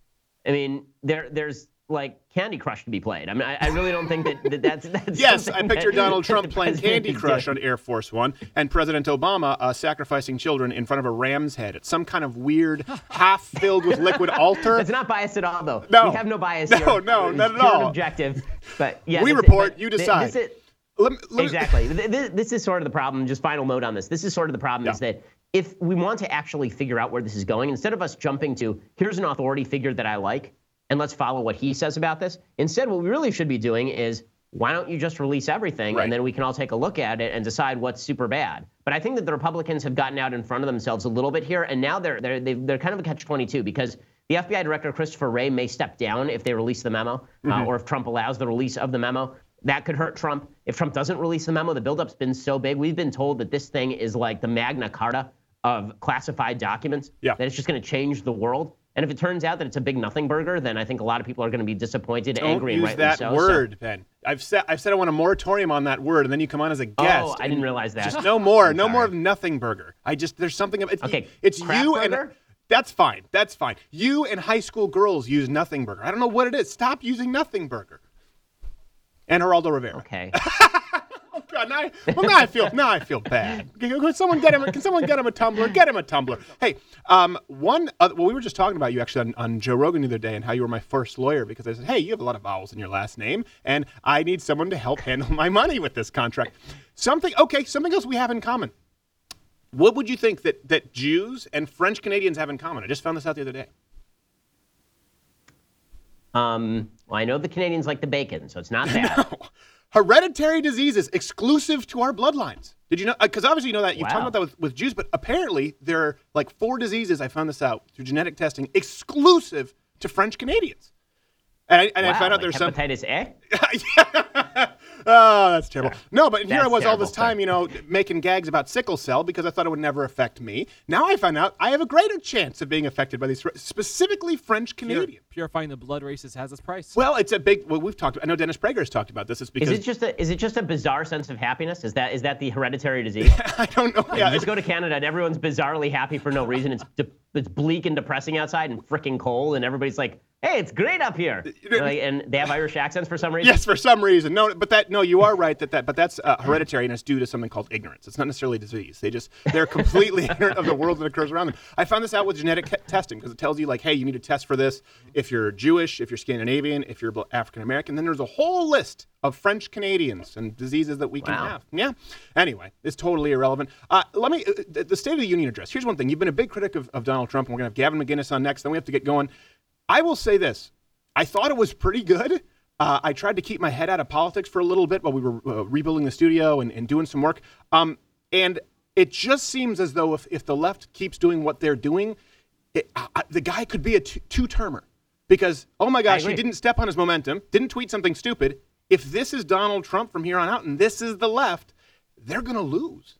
I mean, there there's like Candy Crush to be played. I mean, I, I really don't think that, that that's, *laughs* that's Yes, I picture that- Donald *laughs* Trump playing Candy Crush on Air Force One and President Obama uh, sacrificing children in front of a ram's head at some kind of weird, *laughs* half filled with liquid altar. It's not biased at all, though. No. we have no bias No, here. no, not at all. Objective, but yeah. We this- report, but you decide. This is, Let me- let me- exactly. Th- th- This is sort of the problem. Just final note on this. This is sort of the problem is that if we want to actually figure out where this is going, instead of us jumping to here's an authority figure that I like and let's follow what he says about this, instead what we really should be doing is why don't you just release everything Right. and then we can all take a look at it and decide what's super bad. But I think that the Republicans have gotten out in front of themselves a little bit here, and now they're they're they've, they're kind of a catch-22 because the FBI director Christopher Wray may step down if they release the memo, uh, or if Trump allows the release of the memo. That could hurt Trump. If Trump doesn't release the memo, the buildup's been so big. We've been told that this thing is like the Magna Carta of classified documents. Yeah. That it's just going to change the world. And if it turns out that it's a big nothing burger, then I think a lot of people are going to be disappointed, Don't angry, and use rightly that so. So- word, Ben. I've said I've said I want a moratorium on that word, and then you come on as a oh, guest. Oh, I didn't realize that. Just no more, *laughs* no more of nothing burger. I just there's something it's, Okay, It's crap you burger? and that's fine. That's fine. You and high school girls use nothing burger. I don't know what it is. Stop using nothing burger. And Geraldo Rivera. Okay. *laughs* God, now I, well, now I feel now I feel bad. Can, someone get him? Can someone get him a tumbler? Get him a tumbler. Hey, um, one. Uh, well, we were just talking about you actually on, on Joe Rogan the other day and how you were my first lawyer because I said, hey, you have a lot of vowels in your last name, and I need someone to help handle my money with this contract. Something. Okay, something else we have in common. What would you think that that Jews and French Canadians have in common? I just found this out the other day. Um, well, I know the Canadians like the bacon, so it's not *laughs* that. Hereditary diseases exclusive to our bloodlines. Did you know? Because obviously you know that. You've talked about that with, with Jews, but apparently there are like four diseases. I found this out through genetic testing exclusive to French Canadians. And I, and I found out like there's some. hepatitis A. *laughs* Oh, that's terrible. No, but here I was all this terrible. time, you know, making gags about sickle cell because I thought it would never affect me. Now I find out I have a greater chance of being affected by these, specifically French Pur- Canadian. purifying the blood races has its price. Well, it's a big. Well, we've talked. I know Dennis Prager has talked about this. It's because Is it just a is it just a bizarre sense of happiness? Is that is that the hereditary disease? *laughs* I don't know. Yeah, you just go to Canada and everyone's bizarrely happy for no reason. It's de- it's bleak and depressing outside and freaking cold, and everybody's like, "Hey, it's great up here," Like, and they have Irish accents for some reason. Yes, for some reason. No, but that no, you are right that that but that's uh, hereditary and it's due to something called ignorance. It's not necessarily disease. They just they're completely *laughs* ignorant of the world that occurs around them. I found this out with genetic te- testing because it tells you like, hey, you need to test for this if you're Jewish, if you're Scandinavian, if you're African American. Then there's a whole list of French Canadians and diseases that we can Wow. have. Yeah. Anyway, it's totally irrelevant. Uh, let me uh, the- State of the Union address. Here's one thing. You've been a big critic of, of Donald Trump, and we're gonna have Gavin McGinnis on next. Then we have to get going. I will say this. I thought it was pretty good. Uh, I tried to keep my head out of politics for a little bit while we were uh, rebuilding the studio and, and doing some work. Um, and it just seems as though if, if the left keeps doing what they're doing, it, I, the guy could be a two, two-termer. Because, oh my gosh, he didn't step on his momentum, didn't tweet something stupid. If this is Donald Trump from here on out and this is the left, they're going to lose.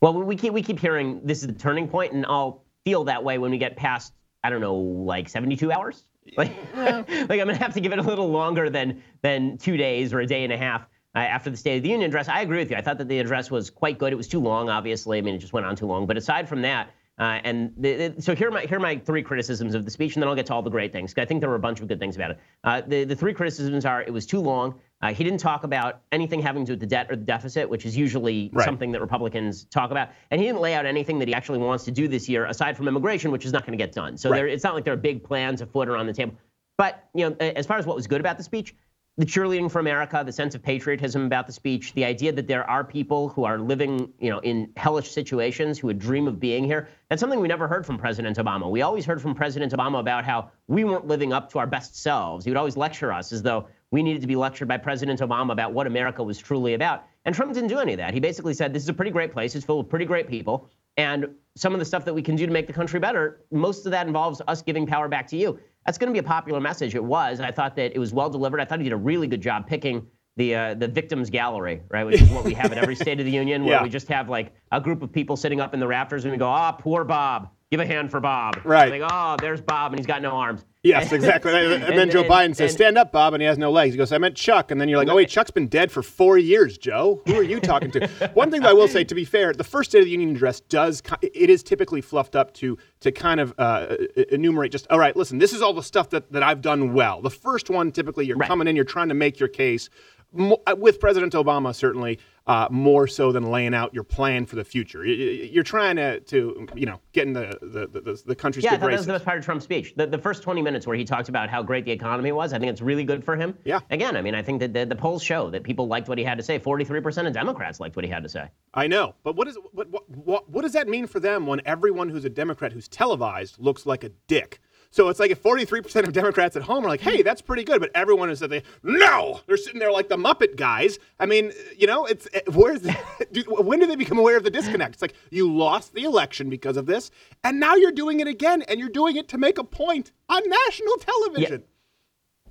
Well, we keep we keep hearing this is the turning point, and I'll feel that way when we get past I don't know, like 72 hours. Like, *laughs* like I'm gonna have to give it a little longer than than two days or a day and a half uh, after the State of the Union address. I agree with you. I thought that the address was quite good. It was too long, obviously. I mean, it just went on too long. But aside from that. Uh, and the, the- so here are my here are my three criticisms of the speech, and then I'll get to all the great things. I think there were a bunch of good things about it. Uh, the the three criticisms are it was too long. Uh, he didn't talk about anything having to do with the debt or the deficit, which is usually Right. something that Republicans talk about. And he didn't lay out anything that he actually wants to do this year, aside from immigration, which is not going to get done. So Right. there, it's not like there are big plans afoot or on the table. But you know, as far as what was good about the speech, the cheerleading for America, the sense of patriotism about the speech, the idea that there are people who are living, you know, in hellish situations who would dream of being here. That's something we never heard from President Obama. We always heard from President Obama about how we weren't living up to our best selves. He would always lecture us as though we needed to be lectured by President Obama about what America was truly about. And Trump didn't do any of that. He basically said, this is a pretty great place. It's filled with pretty great people. And some of the stuff that we can do to make the country better, most of that involves us giving power back to you. That's going to be a popular message. It was. And I thought that it was well delivered. I thought he did a really good job picking the uh, the victims gallery, right? Which is what we have at every *laughs* State of the Union, where Yeah. we just have like a group of people sitting up in the rafters and we go, ah, poor Bob. Give a hand for Bob. Right. Like, oh, there's Bob, and he's got no arms. Yes, exactly. And, then *laughs* Joe Biden says, "Stand up, Bob," and he has no legs. He goes, "I meant Chuck," and then you're like, "Oh wait, Chuck's been dead for four years, Joe. Who are you talking to?" *laughs* One thing that I will say, to be fair, the first State of the Union address does it is typically fluffed up to to kind of uh, enumerate just all right. Listen, this is all the stuff that that I've done well. The first one, typically, you're coming in, you're trying to make your case. With President Obama, certainly uh, more so than laying out your plan for the future. You're trying to, to you know, get in the the, the, the country's Yeah, I good thought that was the best part of Trump's speech. The, the first 20 minutes where he talked about how great the economy was, I think it's really good for him. Yeah. Again, I mean, I think that the, the polls show that people liked what he had to say. 43% of Democrats liked what he had to say. I know, but what, is, what, what, what, what does that mean for them when everyone who's a Democrat who's televised looks like a dick? So it's like if 43% of Democrats at home are like, hey, that's pretty good, but everyone is that they, no, they're sitting there like the Muppet guys. I mean, you know, it's, eh, where's, the, *laughs* do, when do they become aware of the disconnect? It's like you lost the election because of this, and now you're doing it again, and you're doing it to make a point on national television.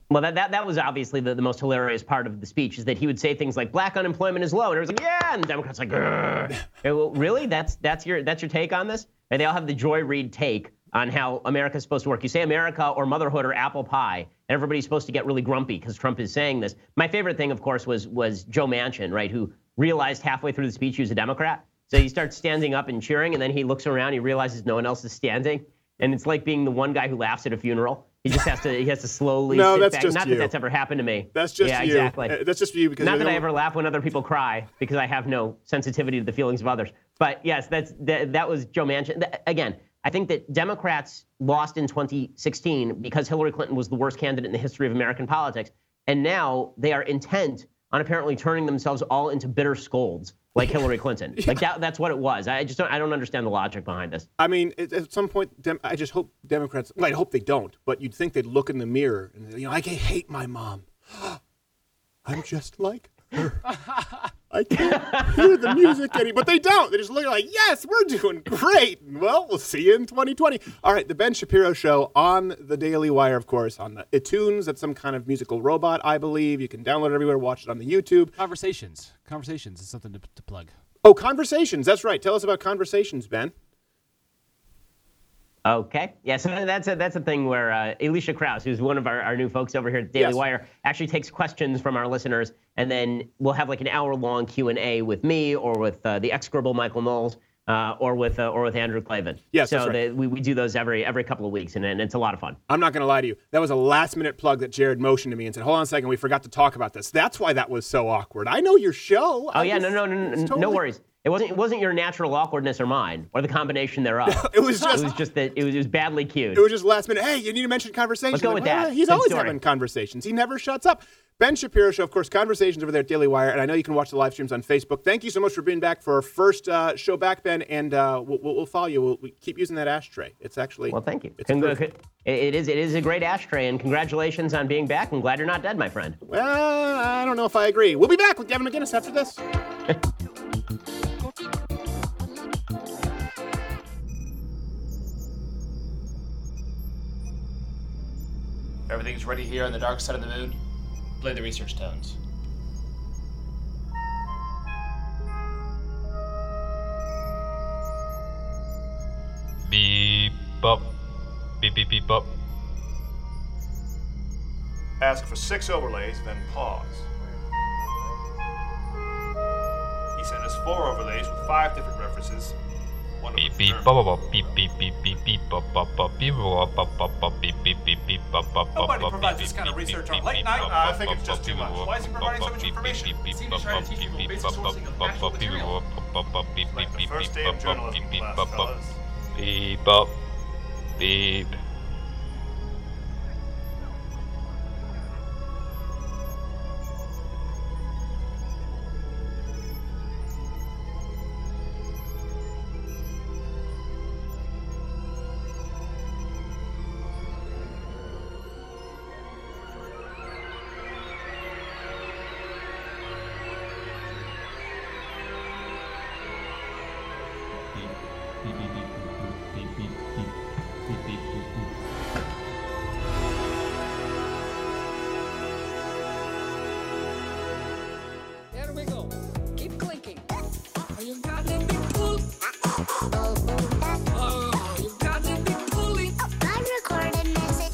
Well, that, that, that was obviously the, the most hilarious part of the speech is that he would say things like black unemployment is low, and everyone's like, yeah, and the Democrats like, *laughs* well, really? That's that's your that's your take on this? And they all have the Joy Reid take on how America's supposed to work. You say America or motherhood or apple pie, and everybody's supposed to get really grumpy because Trump is saying this. My favorite thing, of course, was was Joe Manchin, right, who realized halfway through the speech he was a Democrat. So he starts standing up and cheering, and then he looks around, he realizes no one else is standing. And it's like being the one guy who laughs at a funeral. He just has to he has to slowly No, sit that's back. just Not you. that that's ever happened to me. That's just yeah, you. exactly. Uh, that's just for you because Not that I ever laugh when other people cry because I have no sensitivity to the feelings of others. But yes, that's that, that was Joe Manchin. Th- Again, I think that Democrats lost in 2016 because Hillary Clinton was the worst candidate in the history of American politics, and now they are intent on apparently turning themselves all into bitter scolds like Hillary *laughs* Clinton. Like that, that's what it was. I just don't, I don't understand the logic behind this. I mean, at, some point, Dem- I just hope Democrats. Well, I hope they don't. But you'd think they'd look in the mirror and you know, I hate my mom. *gasps* I'm just like. *laughs* I can't hear the music anymore. But they don't. They just look like, yes, we're doing great. Well, we'll see you in 2020. All right, the Ben Shapiro Show on the Daily Wire, of course, on the iTunes. That's some kind of musical robot, I believe. You can download it everywhere. Watch it on the YouTube. Conversations. Conversations is something to, to plug. Oh, conversations. That's right. Tell us about conversations, Ben. Okay. Yeah, *laughs* so that's a, that's a thing where uh, Alicia Krause, who's one of our, our new folks over here at Daily Yes. Wire, actually takes questions from our listeners, and then we'll have like an hour-long Q&A with me or with uh, the execrable Michael Knowles uh, or with uh, or with Andrew Klavan. Yes, So right. they, we, we do those every every couple of weeks, and, and it's a lot of fun. I'm not going to lie to you. That was a last minute plug that Jared motioned to me and said, hold on a second, we forgot to talk about this. That's why that was so awkward. I know your show. Oh I yeah, just- no, no, no, no, no worries. It wasn't it wasn't your natural awkwardness or mine, or the combination thereof. *laughs* It was just- it was just that it was, it was badly cued. It was just last minute. Hey, you need to mention conversation. Let's go Like, with well, that. He's Good always story. having conversations. He never shuts up. Ben Shapiro Show, of course, conversations over there at Daily Wire, and I know you can watch the live streams on Facebook. Thank you so much for being back for our first uh, show back, Ben, and uh, we'll, we'll follow you. We'll, we keep using that ashtray. It's actually Well, thank you. It's Con- perfect. it it is it is a great ashtray, and congratulations on being back. I'm glad you're not dead, my friend. Well, I don't know if I agree. We'll be back with Gavin McGinnis after this. *laughs* Everything's ready here on the dark side of the moon. Play the research tones. Beep bop. Beep beep beep bop. Ask for six overlays, then pause. He sent us four overlays with five different references. One of Beep them beep German. bop bop bop. Beep beep beep beep beep bop bop bop. Beep bop bop bop bop. Beep beep beep beep bop bop bop Nobody bop. provides beep, this kind of beep, research beep, on late beep, night. bop, uh, I bop, think it's bop, just too beep, much. bop, Why is he bop, providing so bop, much beep, information? beep, beep, Seems bop, he's trying bop, to teach beep, people beep, basic bop, bop, sourcing of bop, factual bop, beep, material. beep, Like beep, the beep, first beep, day bop, of bop, journalism beep, beep, class, bop, bop. fellas. Beep bop. Beep.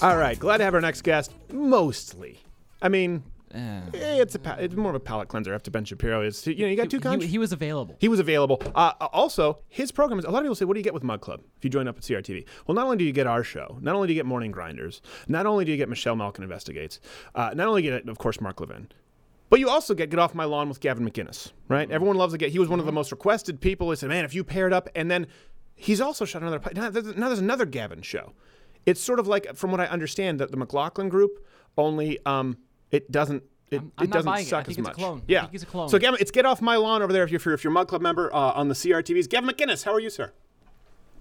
All right, glad to have our next guest. Mostly, I mean, eh, it's a pa- it's more of a palate cleanser after Ben Shapiro is. You know, you got two. He, he was available. He was available. Uh, also, his program is a lot of people say, "What do you get with Mug Club if you join up at CRTV?" Well, not only do you get our show, not only do you get Morning Grinders, not only do you get Michelle Malkin investigates, uh, not only get of course Mark Levin, but you also get Get Off My Lawn with Gavin McInnes, right? Everyone loves to get. He was one of the most requested people. He said, "Man, if you paired up," and then he's also shot another. Now there's, now there's another Gavin show. It's sort of like, from what I understand, that the McLaughlin group only um, it doesn't. It, I'm- I'm it not doesn't buying it. I suck think as it's a much. clone. I Yeah, think he's a clone. So Gavin, it's get off my lawn over there if you're if you're a Mug Club member uh, on the CRTVs. Gavin McInnes, how are you, sir?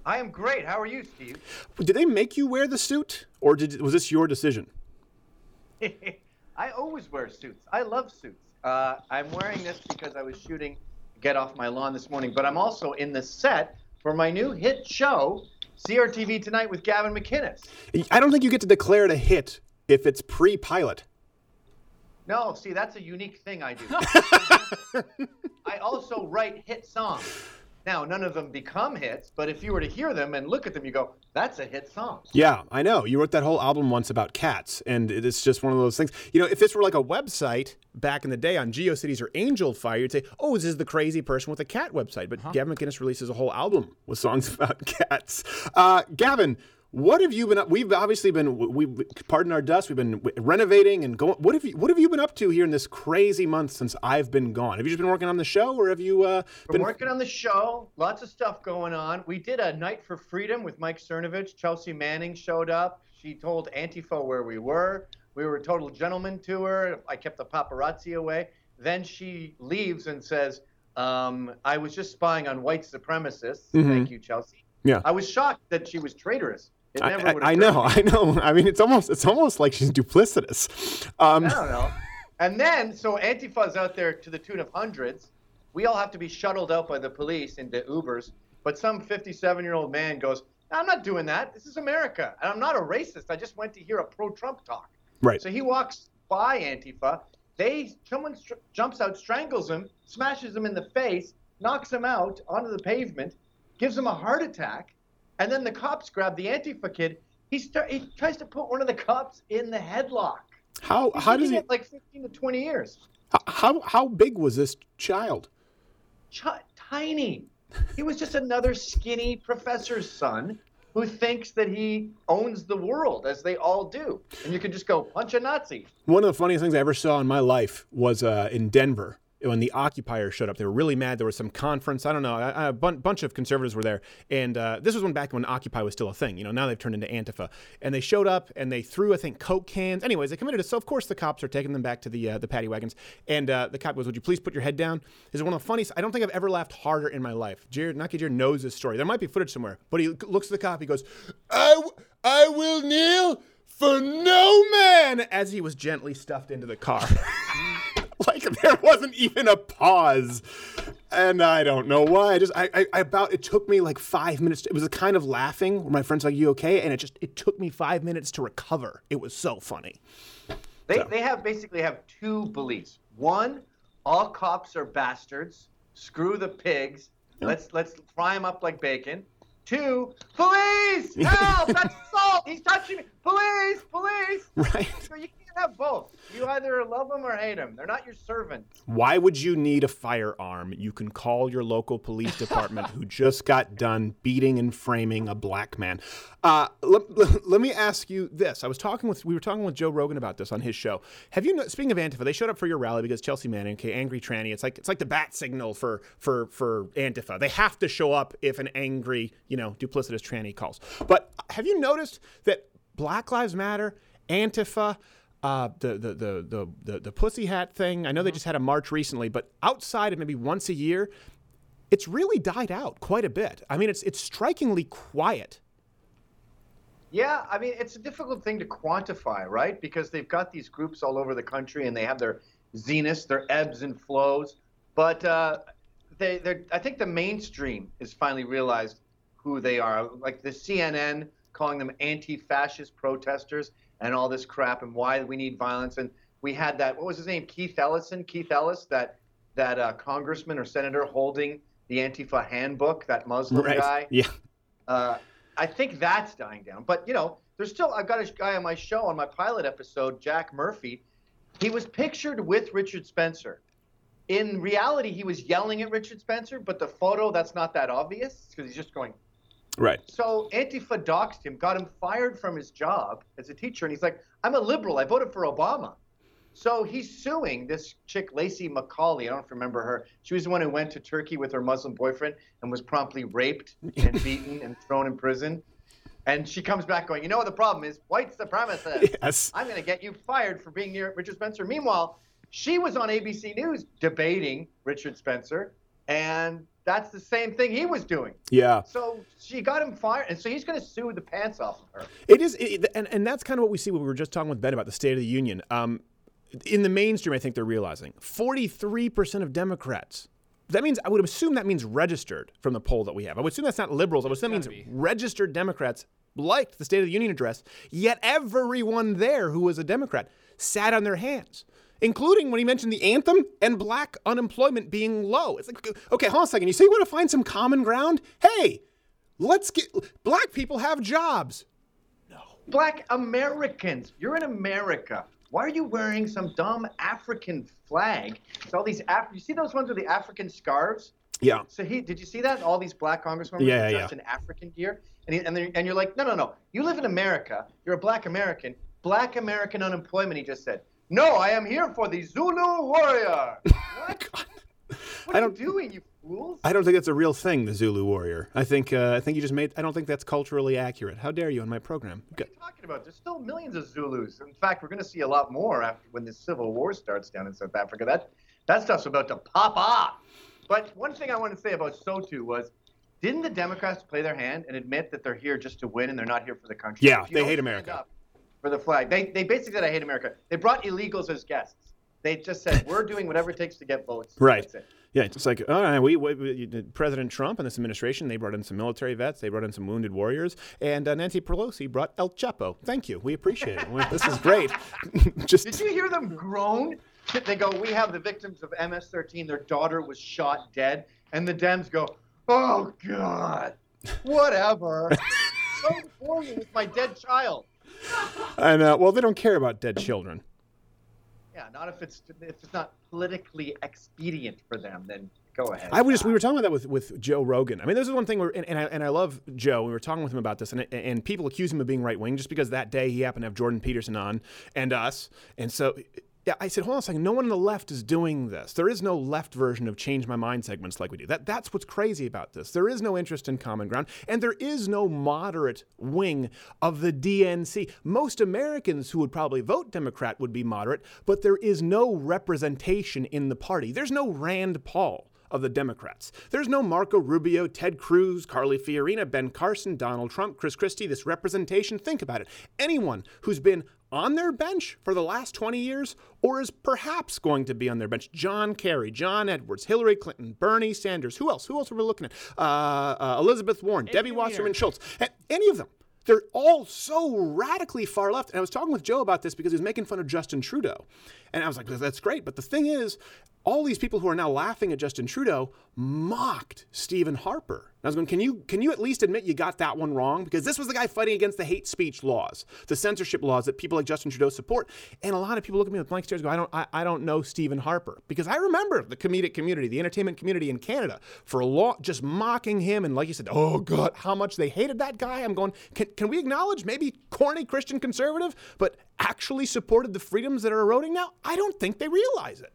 I am great. How are you, Steve? Did they make you wear the suit, or did was this your decision? *laughs* I always wear suits. I love suits. Uh, I'm wearing this because I was shooting Get Off My Lawn this morning, but I'm also in the set for my new hit show, CRTV Tonight with Gavin McInnes. I don't think you get to declare it a hit if it's pre-pilot. No, see, that's a unique thing I do. *laughs* I also write hit songs. Now, none of them become hits, but if you were to hear them and look at them, you go, that's a hit song. Yeah, I know. You wrote that whole album once about cats, and it's just one of those things. You know, if this were like a website back in the day on GeoCities or Angelfire, you'd say, "Oh, this is the crazy person with a cat website." But Gavin McInnes releases a whole album with songs *laughs* about cats. Uh, Gavin, What have you been up? We've obviously been we pardon our dust. We've been renovating and going. What have you What have you been up to here in this crazy month since I've been gone? Have you just been working on the show, or have you uh, Been working on the show, lots of stuff going on. We did a night for freedom with Mike Cernovich. Chelsea Manning showed up. She told Antifa where we were. We were a total gentleman to her. I kept the paparazzi away. Then she leaves and says, um, "I was just spying on white supremacists." Mhm. Thank you, Chelsea. Yeah. I was shocked that she was traitorous. I, I, know, *laughs* I know. I mean, it's almost it's almost like she's duplicitous. Um, I don't know. And then, so Antifa's out there to the tune of hundreds. We all have to be shuttled out by the police into Ubers. But some 57 year old man goes, I'm not doing that. This is America. And I'm not a racist. I just went to hear a pro Trump talk. Right. So he walks by Antifa. They Someone str- jumps out, strangles him, smashes him in the face, knocks him out onto the pavement, gives him a heart attack. And then the cops grab the Antifa kid. He, start, he tries to put one of the cops in the headlock. How He's how does he? like 15 to 20 years. How how big was this child? Ch- tiny. He was just another skinny professor's son who thinks that he owns the world, as they all do. And you can just go punch a Nazi. One of the funniest things I ever saw in my life was uh, in Denver when the occupiers showed up. They were really mad. There was some conference. I don't know. A, a bun- bunch of conservatives were there, and uh, this was when back when Occupy was still a thing. You know, now they've turned into Antifa. And they showed up and they threw, I think, coke cans. Anyways, they committed it. So of course the cops are taking them back to the uh, the paddy wagons. And uh, the cop goes, "Would you please put your head down?" This is one of the funniest. I don't think I've ever laughed harder in my life. Jared Naki knows this story. There might be footage somewhere, but he looks at the cop. He goes, "I w- I will kneel." For no man, as he was gently stuffed into the car. *laughs* *laughs* like there wasn't even a pause and i don't know why i just I, I i about it took me like five minutes it was a kind of laughing where my friends like you okay and it just it took me five minutes to recover it was so funny They, they have basically have two beliefs. One, all cops are bastards. Screw the pigs. Let's let's fry them up like bacon. Two, police! Help! *laughs* That's assault! He's touching me! Police! Police! Right. So you have both. You either love them or hate them. They're not your servants. why would you need a firearm you can call your local police department who just got done beating and framing a black man uh, let, let, *laughs* let me ask you this i was talking with we were talking with joe rogan about this on his show have you speaking of antifa they showed up for your rally because chelsea manning okay angry tranny it's like it's like the bat signal for for for antifa they have to show up if an angry you know duplicitous tranny calls but have you noticed that black lives matter antifa uh, the, the, the, the, the, the pussy hat thing. I know they just had a march recently, but outside of maybe once a year, it's really died out quite a bit. I mean, it's, it's strikingly quiet. Yeah, I mean, it's a difficult thing to quantify, right? Because they've got these groups all over the country and they have their zeniths, their ebbs and flows. But uh, they, I think the mainstream has finally realized who they are. Like the CNN calling them anti fascist protesters and all this crap and why we need violence. And we had that, what was his name? Keith Ellison? Keith Ellis, that, that uh, congressman or senator holding the Antifa handbook, that Muslim Right. guy. Yeah. Uh, I think that's dying down. But you know, there's still I've got a guy on my show on my pilot episode, Jack Murphy. He was pictured with Richard Spencer. In reality, he was yelling at Richard Spencer, but the photo that's not that obvious because he's just going. Right. So Antifa doxed him, got him fired from his job as a teacher, and he's like, "I'm a liberal. I voted for Obama." So he's suing this chick, Lacy MacAuley. I don't remember her. She was the one who went to Turkey with her Muslim boyfriend and was promptly raped and *laughs* beaten and thrown in prison. And she comes back going, You know what the problem is? White supremacists. Yes. I'm going to get you fired for being near Richard Spencer. Meanwhile, she was on ABC News debating Richard Spencer, and that's the same thing he was doing. Yeah. So she got him fired, and so he's going to sue the pants off of her. It is, it, and, and that's kind of what we see when we were just talking with Ben about the State of the Union. Um, in the mainstream, I think they're realizing 43% of Democrats. That means, I would assume that means registered from the poll that we have. I would assume that's not liberals. I would assume that means registered Democrats liked the State of the Union address, yet everyone there who was a Democrat sat on their hands, including when he mentioned the anthem and black unemployment being low. It's like, okay, hold on a second. You say you want to find some common ground? Hey, let's get, black people have jobs. No. Black Americans, you're in America. Why are you wearing some dumb African flag? It's all these Af- you see those ones with the African scarves? Yeah. So he did you see that? All these black congressmen Yeah, yeah, dressed in African gear, and he, and, and you're like, no, no, no. You live in America. You're a black American. Black American unemployment. He just said, no, I am here for the Zulu warrior. *laughs* what? What I are don't- you doing, you fools? I don't think that's a real thing, the Zulu warrior. I think uh, I think you just made. I don't think that's culturally accurate. How dare you on my program? What Go- talking about? There's still millions of Zulus. In fact, we're going to see a lot more after when the civil war starts down in South Africa. That that stuff's about to pop off. But one thing I want to say about Sotu was, didn't the Democrats play their hand and admit that they're here just to win and they're not here for the country? Yeah, they hate America. up For the flag, they they basically said I hate America. They brought illegals as guests. They just said *laughs* we're doing whatever it takes to get votes. Right. It. Yeah, it's like, all right, we, we, we- President Trump and this administration, they brought in some military vets, they brought in some wounded warriors, and uh, Nancy Pelosi brought El Chapo. Thank you. We appreciate it. This is great. *laughs* Just Did you hear them groan? They go, we have the victims of MS-13. Their daughter was shot dead, and the Dems go, oh God, *laughs* whatever. so for you with my dead child. *laughs* and uh, well, they don't care about dead children. Yeah, not if it's if it's not politically expedient for them. Then go ahead. I was just we were talking about that with, with Joe Rogan. I mean, this is one thing where and, and I and I love Joe. We were talking with him about this, and and people accuse him of being right wing just because that day he happened to have Jordan Peterson on and us, and so. Yeah, I said, hold on a second. No one on the left is doing this. There is no left version of change my mind segments like we do. That that's what's crazy about this. There is no interest in common ground, and there is no moderate wing of the DNC. Most Americans who would probably vote Democrat would be moderate, but there is no representation in the party. There's no Rand Paul of the Democrats. There's no Marco Rubio, Ted Cruz, Carly Fiorina, Ben Carson, Donald Trump, Chris Christie. This representation, think about it. Anyone who's been on their bench for the last 20 years or is perhaps going to be on their bench. John Kerry, John Edwards, Hillary Clinton, Bernie Sanders. Who else? Who else are we looking at? Uh, uh, Elizabeth Warren, Debbie Wasserman Schultz. Any of them. They're all so radically far left. And I was talking with Joe about this because he was making fun of Justin Trudeau. And I was like, that's great. But the thing is, all these people who are now laughing at Justin Trudeau mocked Stephen Harper. I was going, can you can you at least admit you got that one wrong? Because this was the guy fighting against the hate speech laws, the censorship laws that people like Justin Trudeau support. And a lot of people look at me with blank stares and go, I don't I, I don't know Stephen Harper. Because I remember the comedic community, the entertainment community in Canada for a long just mocking him and like you said, oh God, how much they hated that guy. I'm going, can, can we acknowledge maybe corny Christian conservative, but actually supported the freedoms that are eroding now? I don't think they realize it.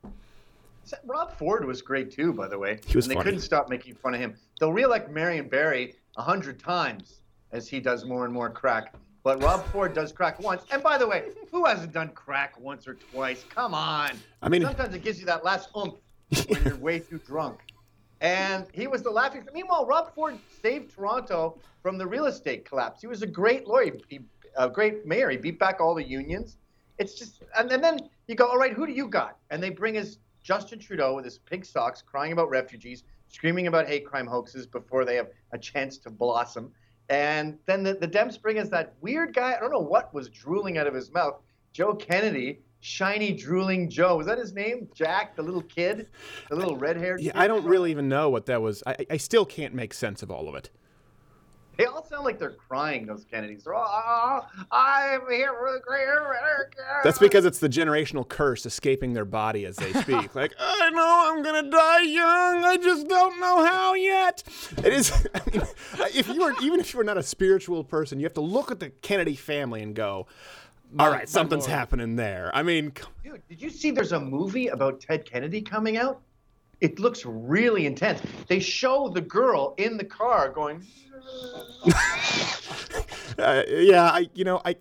Rob Ford was great too, by the way. He was and they funny. couldn't stop making fun of him. They'll reelect Marion Barry a hundred times as he does more and more crack. But Rob Ford does crack once. And by the way, who hasn't done crack once or twice? Come on. I mean- sometimes it gives you that last oomph when you're way too drunk. And he was the laughing. Meanwhile, Rob Ford saved Toronto from the real estate collapse. He was a great lawyer, he, a great mayor. He beat back all the unions. It's just, and, and then you go, all right, who do you got? And they bring us Justin Trudeau with his pig socks, crying about refugees, screaming about hate crime hoaxes before they have a chance to blossom. And then the, the Dems bring us that weird guy. I don't know what was drooling out of his mouth. Joe Kennedy, shiny drooling Joe. Was that his name? Jack, the little kid, the little red-haired. Yeah, kid? I don't really even know what that was. I, I still can't make sense of all of it. They all sound like they're crying. Those Kennedys. They're all, oh, I'm here for the great America. That's because it's the generational curse escaping their body as they speak. *laughs* like, I know I'm gonna die young. I just don't know how yet. It is. *laughs* I mean, if you are, even if you are not a spiritual person, you have to look at the Kennedy family and go, "All right, something's happening there." I mean, Dude, did you see there's a movie about Ted Kennedy coming out? It looks really intense. They show the girl in the car going, *laughs* uh, yeah, I, you know, I.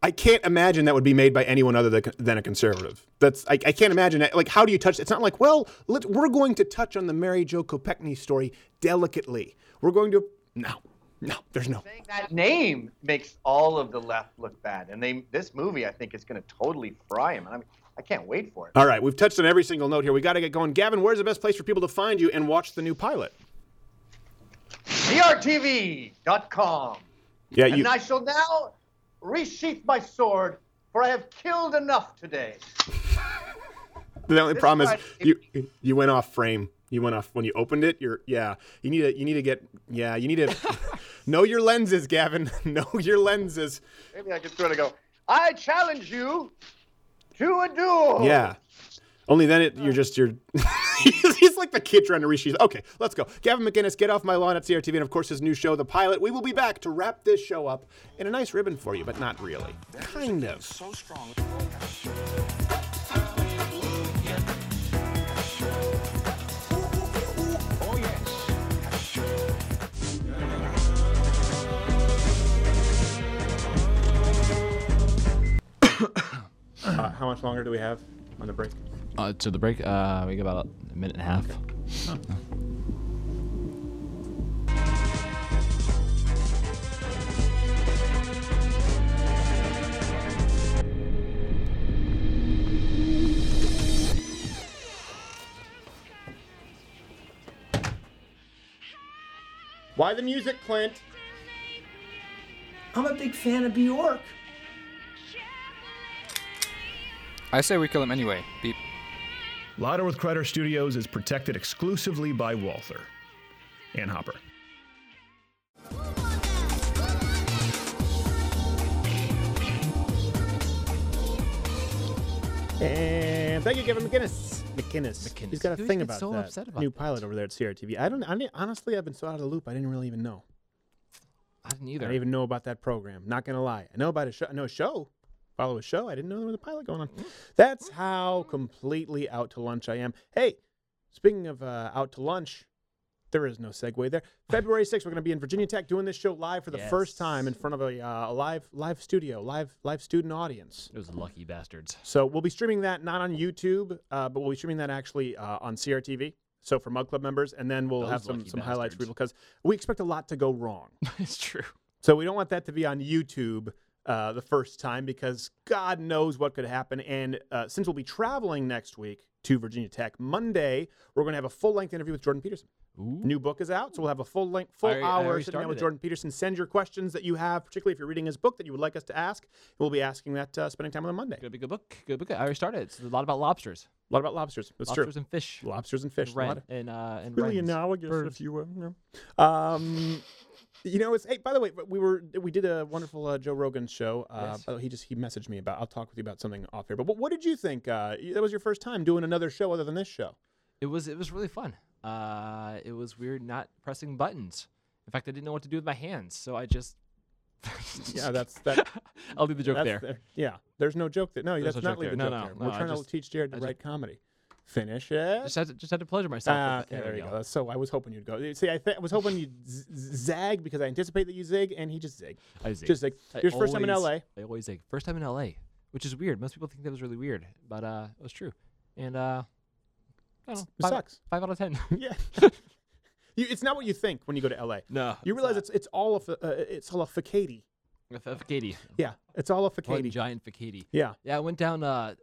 I can't imagine that would be made by anyone other than, a conservative. That's I, I can't imagine it. Like, how do you touch? It's not like, well, let, we're going to touch on the Mary Jo Kopechne story delicately. We're going to no, no. There's no. that name makes all of the left look bad. And they this movie, I think, is going to totally fry him. And I mean, I can't wait for it. All right, we've touched on every single note here. We got to get going. Gavin, where's the best place for people to find you and watch the new pilot? CRTV.com. Yeah, you. And I shall now resheath my sword, for I have killed enough today. *laughs* The only This problem is you you went off frame. You went off when you opened it. You're yeah. You need to you need to get yeah. You need to *laughs* know your lenses, Gavin. *laughs* know your lenses. Maybe I could sort of go, I challenge you to a duel. Yeah. Only then it you're just you're. *laughs* he's like the kid trying to reach. Okay, let's go. Gavin McGinnis, get off my lawn at CRTV, and of course his new show, The Pilot. We will be back to wrap this show up in a nice ribbon for you, but not really. Kind of. So strong. *laughs* Uh, how much longer do we have on the break? Uh, to the break, uh, we got about a minute and a half. Why the music, Clint? I'm a big fan of Bjork. I say we kill him anyway. Beep. Louder with Crowder Studios is protected exclusively by Walther and Hopper. And thank you, Kevin McGinnis. McGinnis. McInnes. He's got a He always thing about so that upset about new that. pilot over there at CRTV. I don't. I didn't- honestly, I've been so out of the loop. I didn't really even know. I didn't either. I didn't even know about that program. Not gonna lie. I know about a show. I know a show. Follow a show. I didn't know there was a pilot going on. Mm. That's how completely out to lunch I am. Hey, speaking of uh, out to lunch, there is no segue there. *laughs* February 6th, we're going to be in Virginia Tech doing this show live for the first time in front of a, uh, a live live studio, live live student audience. Those lucky bastards. So we'll be streaming that not on YouTube, uh, but we'll be streaming that actually uh, on CRTV. So for Mug Club members, and then we'll Those have some lucky some highlights for bastards. people because we expect a lot to go wrong. *laughs* it's true. So we don't want that to be on YouTube uh, the first time because God knows what could happen. And uh, since we'll be traveling next week to Virginia Tech, Monday we're going to have a full length interview with Jordan Peterson. New book is out, so we'll have a full length, full I already- I hour sitting down with it. Jordan Peterson. Send your questions that you have, particularly if you're reading his book that you would like us to ask. We'll be asking that, uh, spending time on Monday. A good book. Good book. I already started. It's a lot about lobsters. A lot about lobsters. That's true. lobsters true. and fish. Lobsters and fish. Ren- of- and, uh, and really wrens. analogous, Birds. if you will. Um, you know, it's hey. By the way, we were we did a wonderful uh, Joe Rogan show. Uh, Yes. by the way, he just he messaged me about. I'll talk with you about something off here. But what, what did you think? Uh, that was your first time doing another show other than this show. It was it was really fun. Uh, it was weird not pressing buttons. In fact, I didn't know what to do with my hands, so I just. *laughs* Yeah, that's that. I'll leave the joke that's there. yeah, there's no joke there. No, There's that's no not leave the there. joke No, no, there. We're trying just- to teach Jared to I write just- comedy. Finish it. Just had to, just had to pleasure myself. Ah, okay, there you go. So I was hoping you'd go. See, I, th- I was hoping you'd z- zag because I anticipate that you zig, and he just zig. I zig. Just zig. I Your first time in LA. I always zig. First time in LA, which is weird. Most people think that was really weird, but uh, it was true. And uh, I don't know. It five, sucks. Five out of ten. *laughs* yeah. *laughs* You, it's not what you think when you go to LA. No, You realize it's it's all of uh, it's all a facade. Facade. Yeah, it's all a facade. giant facade. Yeah. Yeah, I went down uh,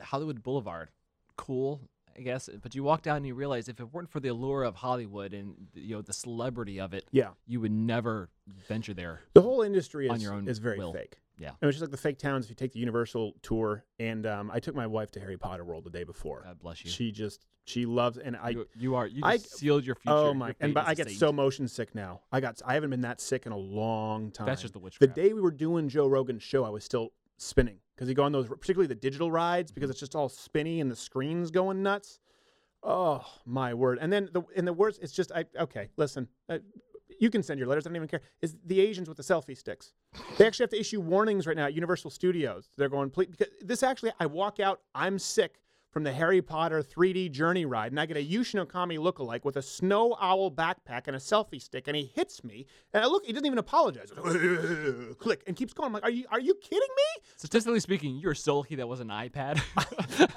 Hollywood Boulevard. Cool, I guess. But you walk down and you realize if it weren't for the allure of Hollywood and you know the celebrity of it, Yeah. you would never venture there. The whole industry on is, your own is very will. fake. Yeah. And it's just like the fake towns. If you take the Universal tour, and um, I took my wife to Harry Potter World the day before. God bless you. She just she loves, and I You, you are you I sealed your future. Oh my! And but I get saint. so motion sick now. I got I haven't been that sick in a long time. That's just the witch. The day we were doing Joe Rogan's show, I was still spinning because you go on those, particularly the digital rides, because it's just all spinny and the screen's going nuts. Oh my word! And then the and the worst, it's just I okay. Listen, uh, you can send your letters. I don't even care. Is the Asians with the selfie sticks? They actually have to issue warnings right now at Universal Studios. They're going please because this actually. I walk out. I'm sick from the Harry Potter 3D Journey ride, and I get a Yushino Kami lookalike with a snow owl backpack and a selfie stick, and he hits me, and I look. He doesn't even apologize. *laughs* Click and keeps going. I'm like, are you are you kidding me? Statistically speaking, you're so lucky that was an iPad. *laughs*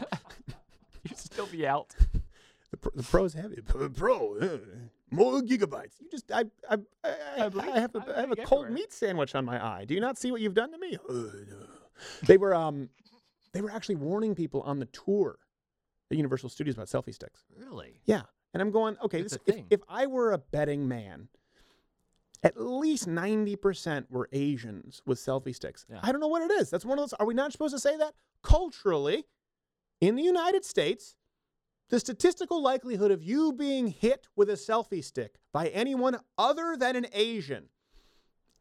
You'd still be out. The, pro, the pro's heavy. Pro, uh, more gigabytes. You just, I, I, I, I, I have, a, I have a cold meat sandwich on my eye. Do you not see what you've done to me? Uh, *laughs* no. they were, um, they were actually warning people on the tour at Universal Studios about selfie sticks. Really? Yeah, and I'm going, okay, this, if, if I were a betting man, at least 90% were Asians with selfie sticks. Yeah. I don't know what it is. That's one of those. Are we not supposed to say that? Culturally, in the United States, the statistical likelihood of you being hit with a selfie stick by anyone other than an Asian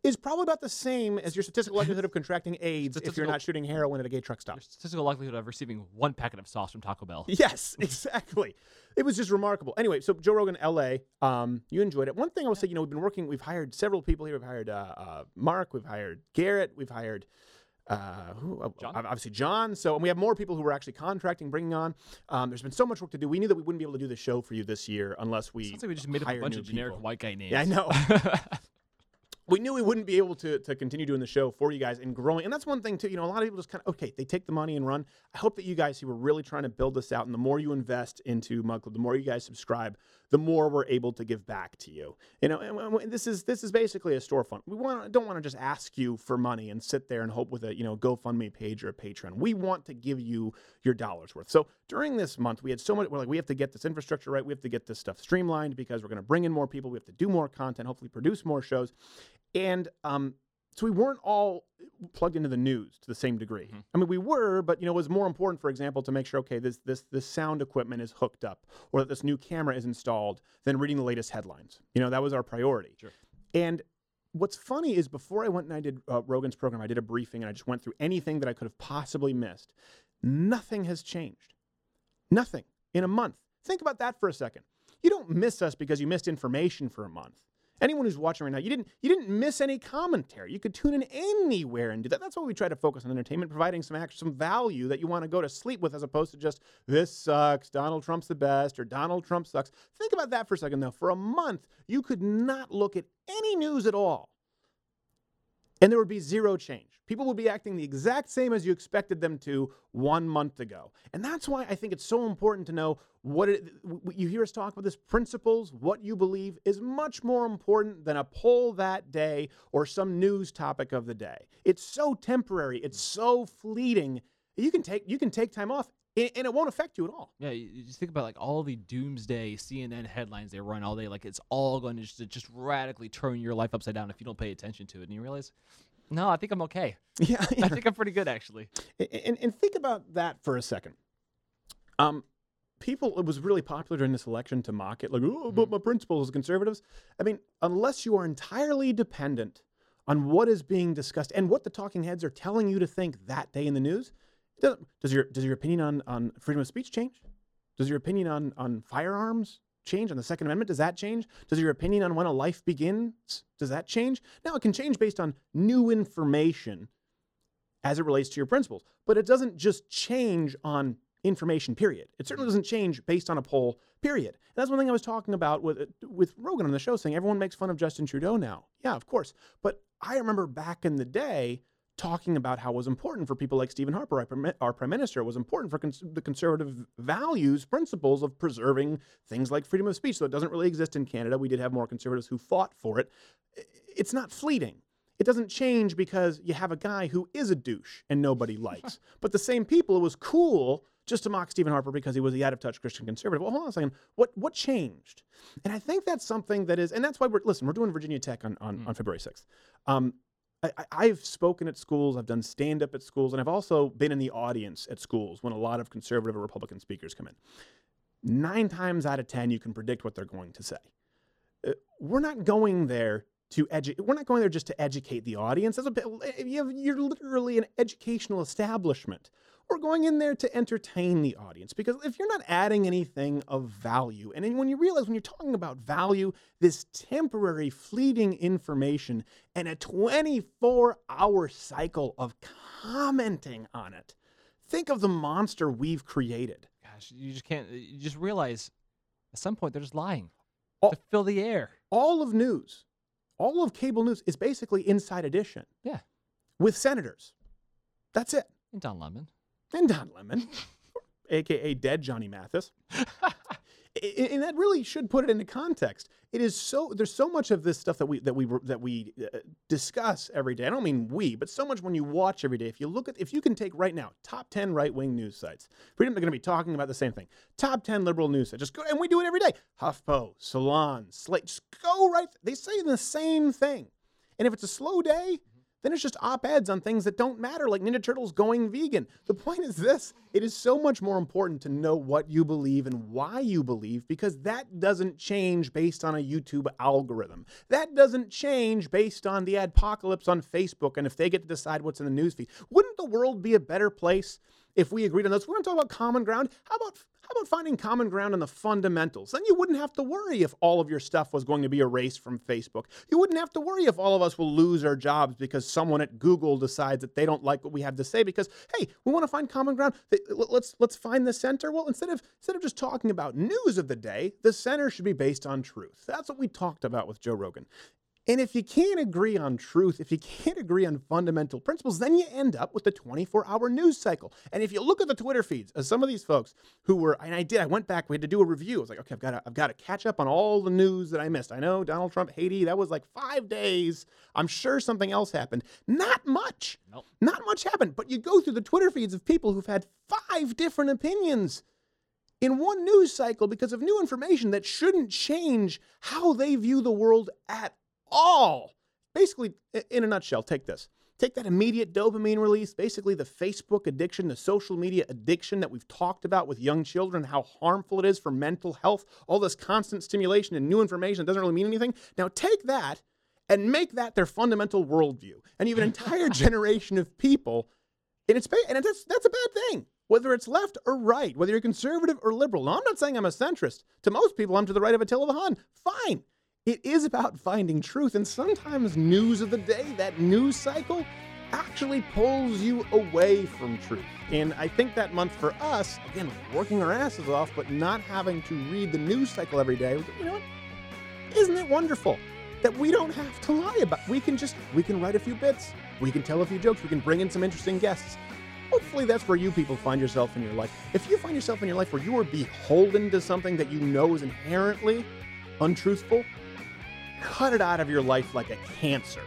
is probably about the same as your statistical likelihood of contracting *laughs* AIDS if you're not shooting heroin at a gay truck stop. Your Statistical likelihood of receiving one packet of sauce from Taco Bell. *laughs* Yes, exactly. It was just remarkable. Anyway, so Joe Rogan, L.A. Um, you enjoyed it. One thing I will say, you know, we've been working. We've hired several people here. We've hired uh, uh, Mark. We've hired Garrett. We've hired. Uh, who, uh, obviously John. So, and we have more people who we're actually contracting, bringing on. Um, there's been so much work to do. We knew that we wouldn't be able to do the show for you this year unless we. Sounds like we just made up a bunch of generic people. white guy names. Yeah, I know. *laughs* we knew we wouldn't be able to to continue doing the show for you guys and growing. And that's one thing too. You know, a lot of people just kind of okay, they take the money and run. I hope that you guys who are really trying to build this out, and the more you invest into Mug Club, the more you guys subscribe, the more we're able to give back to you. You know, and, and this is this is basically a storefront. We want don't want to just ask you for money and sit there and hope with a you know GoFundMe page or a Patreon. We want to give you your dollars worth. So during this month, we had so much. We're like, we have to get this infrastructure right. We have to get this stuff streamlined because we're going to bring in more people. We have to do more content. Hopefully, produce more shows. And um, so we weren't all plugged into the news to the same degree. I mean, we were, but you know, it was more important, for example, to make sure okay, this this this sound equipment is hooked up or that this new camera is installed than reading the latest headlines. You know, that was our priority. Sure. And what's funny is before I went and I did uh, Rogan's program, I did a briefing and I just went through anything that I could have possibly missed. Nothing has changed. Nothing in a month. Think about that for a second. You don't miss us because you missed information for a month. Anyone who's watching right now, you didn't you didn't miss any commentary. You could tune in anywhere and do that. That's why we try to focus on entertainment, providing some act, some value that you want to go to sleep with, as opposed to just this sucks, Donald Trump's the best, or Donald Trump sucks. Think about that for a second, though. For a month, you could not look at any news at all and there would be zero change. People would be acting the exact same as you expected them to one month ago. And that's why I think it's so important to know what it, you hear us talk about this principles, what you believe is much more important than a poll that day or some news topic of the day. It's so temporary, it's so fleeting. You can take you can take time off and and it won't affect you at all. Yeah, you you just think about like all the doomsday CNN headlines they run all day. Like it's all going to just, just radically turn your life upside down if you don't pay attention to it. And you realize, no, I think I'm okay. *laughs* Yeah, *laughs* I think I'm pretty good actually. A- And, and think about that for a second. Um, people, it was really popular during this election to mock it, like, oh, but my principles as conservatives. I mean, unless you are entirely dependent on what is being discussed and what the talking heads are telling you to think that day in the news, it doesn't- does your does your opinion on, on freedom of speech change? Does your opinion on, on firearms change? On the Second Amendment, does that change? Does your opinion on when a life begins, does that change? Now, it can change based on new information as it relates to your principles. But it doesn't just change on information, period. It certainly doesn't change based on a poll, period. And that's one thing I was talking about with, with Rogan on the show, saying everyone makes fun of Justin Trudeau now. Yeah, of course. But I remember back in the day talking about how it was important for people like Stephen Harper, our Prime- our prime minister, it was important for cons- the conservative values, principles of preserving things like freedom of speech. So it doesn't really exist in Canada. We did have more conservatives who fought for it. It's not fleeting. It doesn't change because you have a guy who is a douche and nobody *laughs* likes. but the same people, it was cool just to mock Stephen Harper because he was the out of touch Christian conservative. Well, hold on a second. What what changed? And I think that's something that is, and that's why we're listen. We're doing Virginia Tech on on, on February sixth. Um, I, I've spoken at schools. I've done stand up at schools, and I've also been in the audience at schools when a lot of conservative or Republican speakers come in. Nine times out of ten, you can predict what they're going to say uh, we're not going there to educate. We're not going there just to educate the audience. A bit, you have, you're literally an educational establishment. We're going in there to entertain the audience because if you're not adding anything of value, and when you realize when you're talking about value, this temporary, fleeting information and a 24 hour cycle of commenting on it, think of the monster we've created. Gosh, you just can't. You just realize at some point they're just lying All- to fill the air. all of news, all of cable news is basically Inside Edition Yeah, with senators. That's it. and Don Lemon. And Don Lemon, aka dead Johnny Mathis. *laughs* And that really should put it into context. It is so there's so much of this stuff that we that we that we uh, discuss every day. I don't mean we, but so much when you watch every day. If you look at if you can take right now top 10 right-wing news sites. Freedom are going to be talking about the same thing. Top 10 liberal news sites. Just go and we do it every day. HuffPo, Salon, Slate. Just go right they say the same thing. And if it's a slow day, then it's just op-eds on things that don't matter, like Ninja Turtles going vegan. The point is this: It is so much more important to know what you believe and why you believe because that doesn't change based on a YouTube algorithm. That doesn't change based on the apocalypse on Facebook and if they get to decide what's in the newsfeed. Wouldn't the world be a better place if we agreed on this? We're going to talk about common ground. How about how about finding common ground on the fundamentals? Then you wouldn't have to worry if all of your stuff was going to be erased from Facebook. You wouldn't have to worry if all of us will lose our jobs because someone at Google decides that they don't like what we have to say because hey, we want to find common ground. Let's let's find the center. Well, instead of instead of just talking about news of the day, the center should be based on truth. That's what we talked about with Joe Rogan. And if you can't agree on truth, if you can't agree on fundamental principles, then you end up with the 24 hour news cycle. And if you look at the Twitter feeds of some of these folks who were, and I did, I went back, we had to do a review. I was like, okay, I've got to, I've got to catch up on all the news that I missed. I know Donald Trump, Haiti, that was like five days. I'm sure something else happened. Not much. Not much happened. But you go through the Twitter feeds of people who've had five different opinions in one news cycle because of new information that shouldn't change how they view the world at all. Basically, in a nutshell, take this. Take that immediate dopamine release, basically the Facebook addiction, the social media addiction that we've talked about with young children, how harmful it is for mental health, all this constant stimulation and new information that doesn't really mean anything. Now take that and make that their fundamental worldview. And you have an entire *laughs* generation of people and it's and that's that's a bad thing. Whether it's left or right, whether you're conservative or liberal. Now, I'm not saying I'm a centrist. To most people, I'm to the right of Attila the Hun. Fine. It is about finding truth, and sometimes news of the day, that news cycle, actually pulls you away from truth. And I think that month for us, again, working our asses off, but not having to read the news cycle every day, you know what? Isn't it wonderful that we don't have to lie about? We can just we can write a few bits, we can tell a few jokes, we can bring in some interesting guests. Hopefully that's where you people find yourself in your life. If you find yourself in your life where you are beholden to something that you know is inherently untruthful, cut it out of your life like a cancer.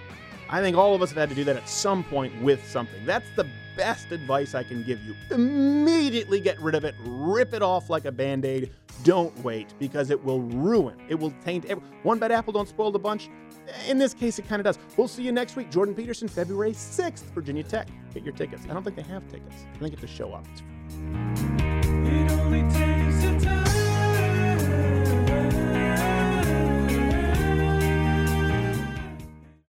I think all of us have had to do that at some point with something. That's the best advice I can give you. Immediately get rid of it, rip it off like a band aid. Don't wait because it will ruin, it will taint every, one bad apple, don't spoil the bunch. In this case, it kind of does. We'll see you next week. Jordan Peterson, February 6th, Virginia Tech. Get your tickets. I don't think they have tickets. I think have to show up.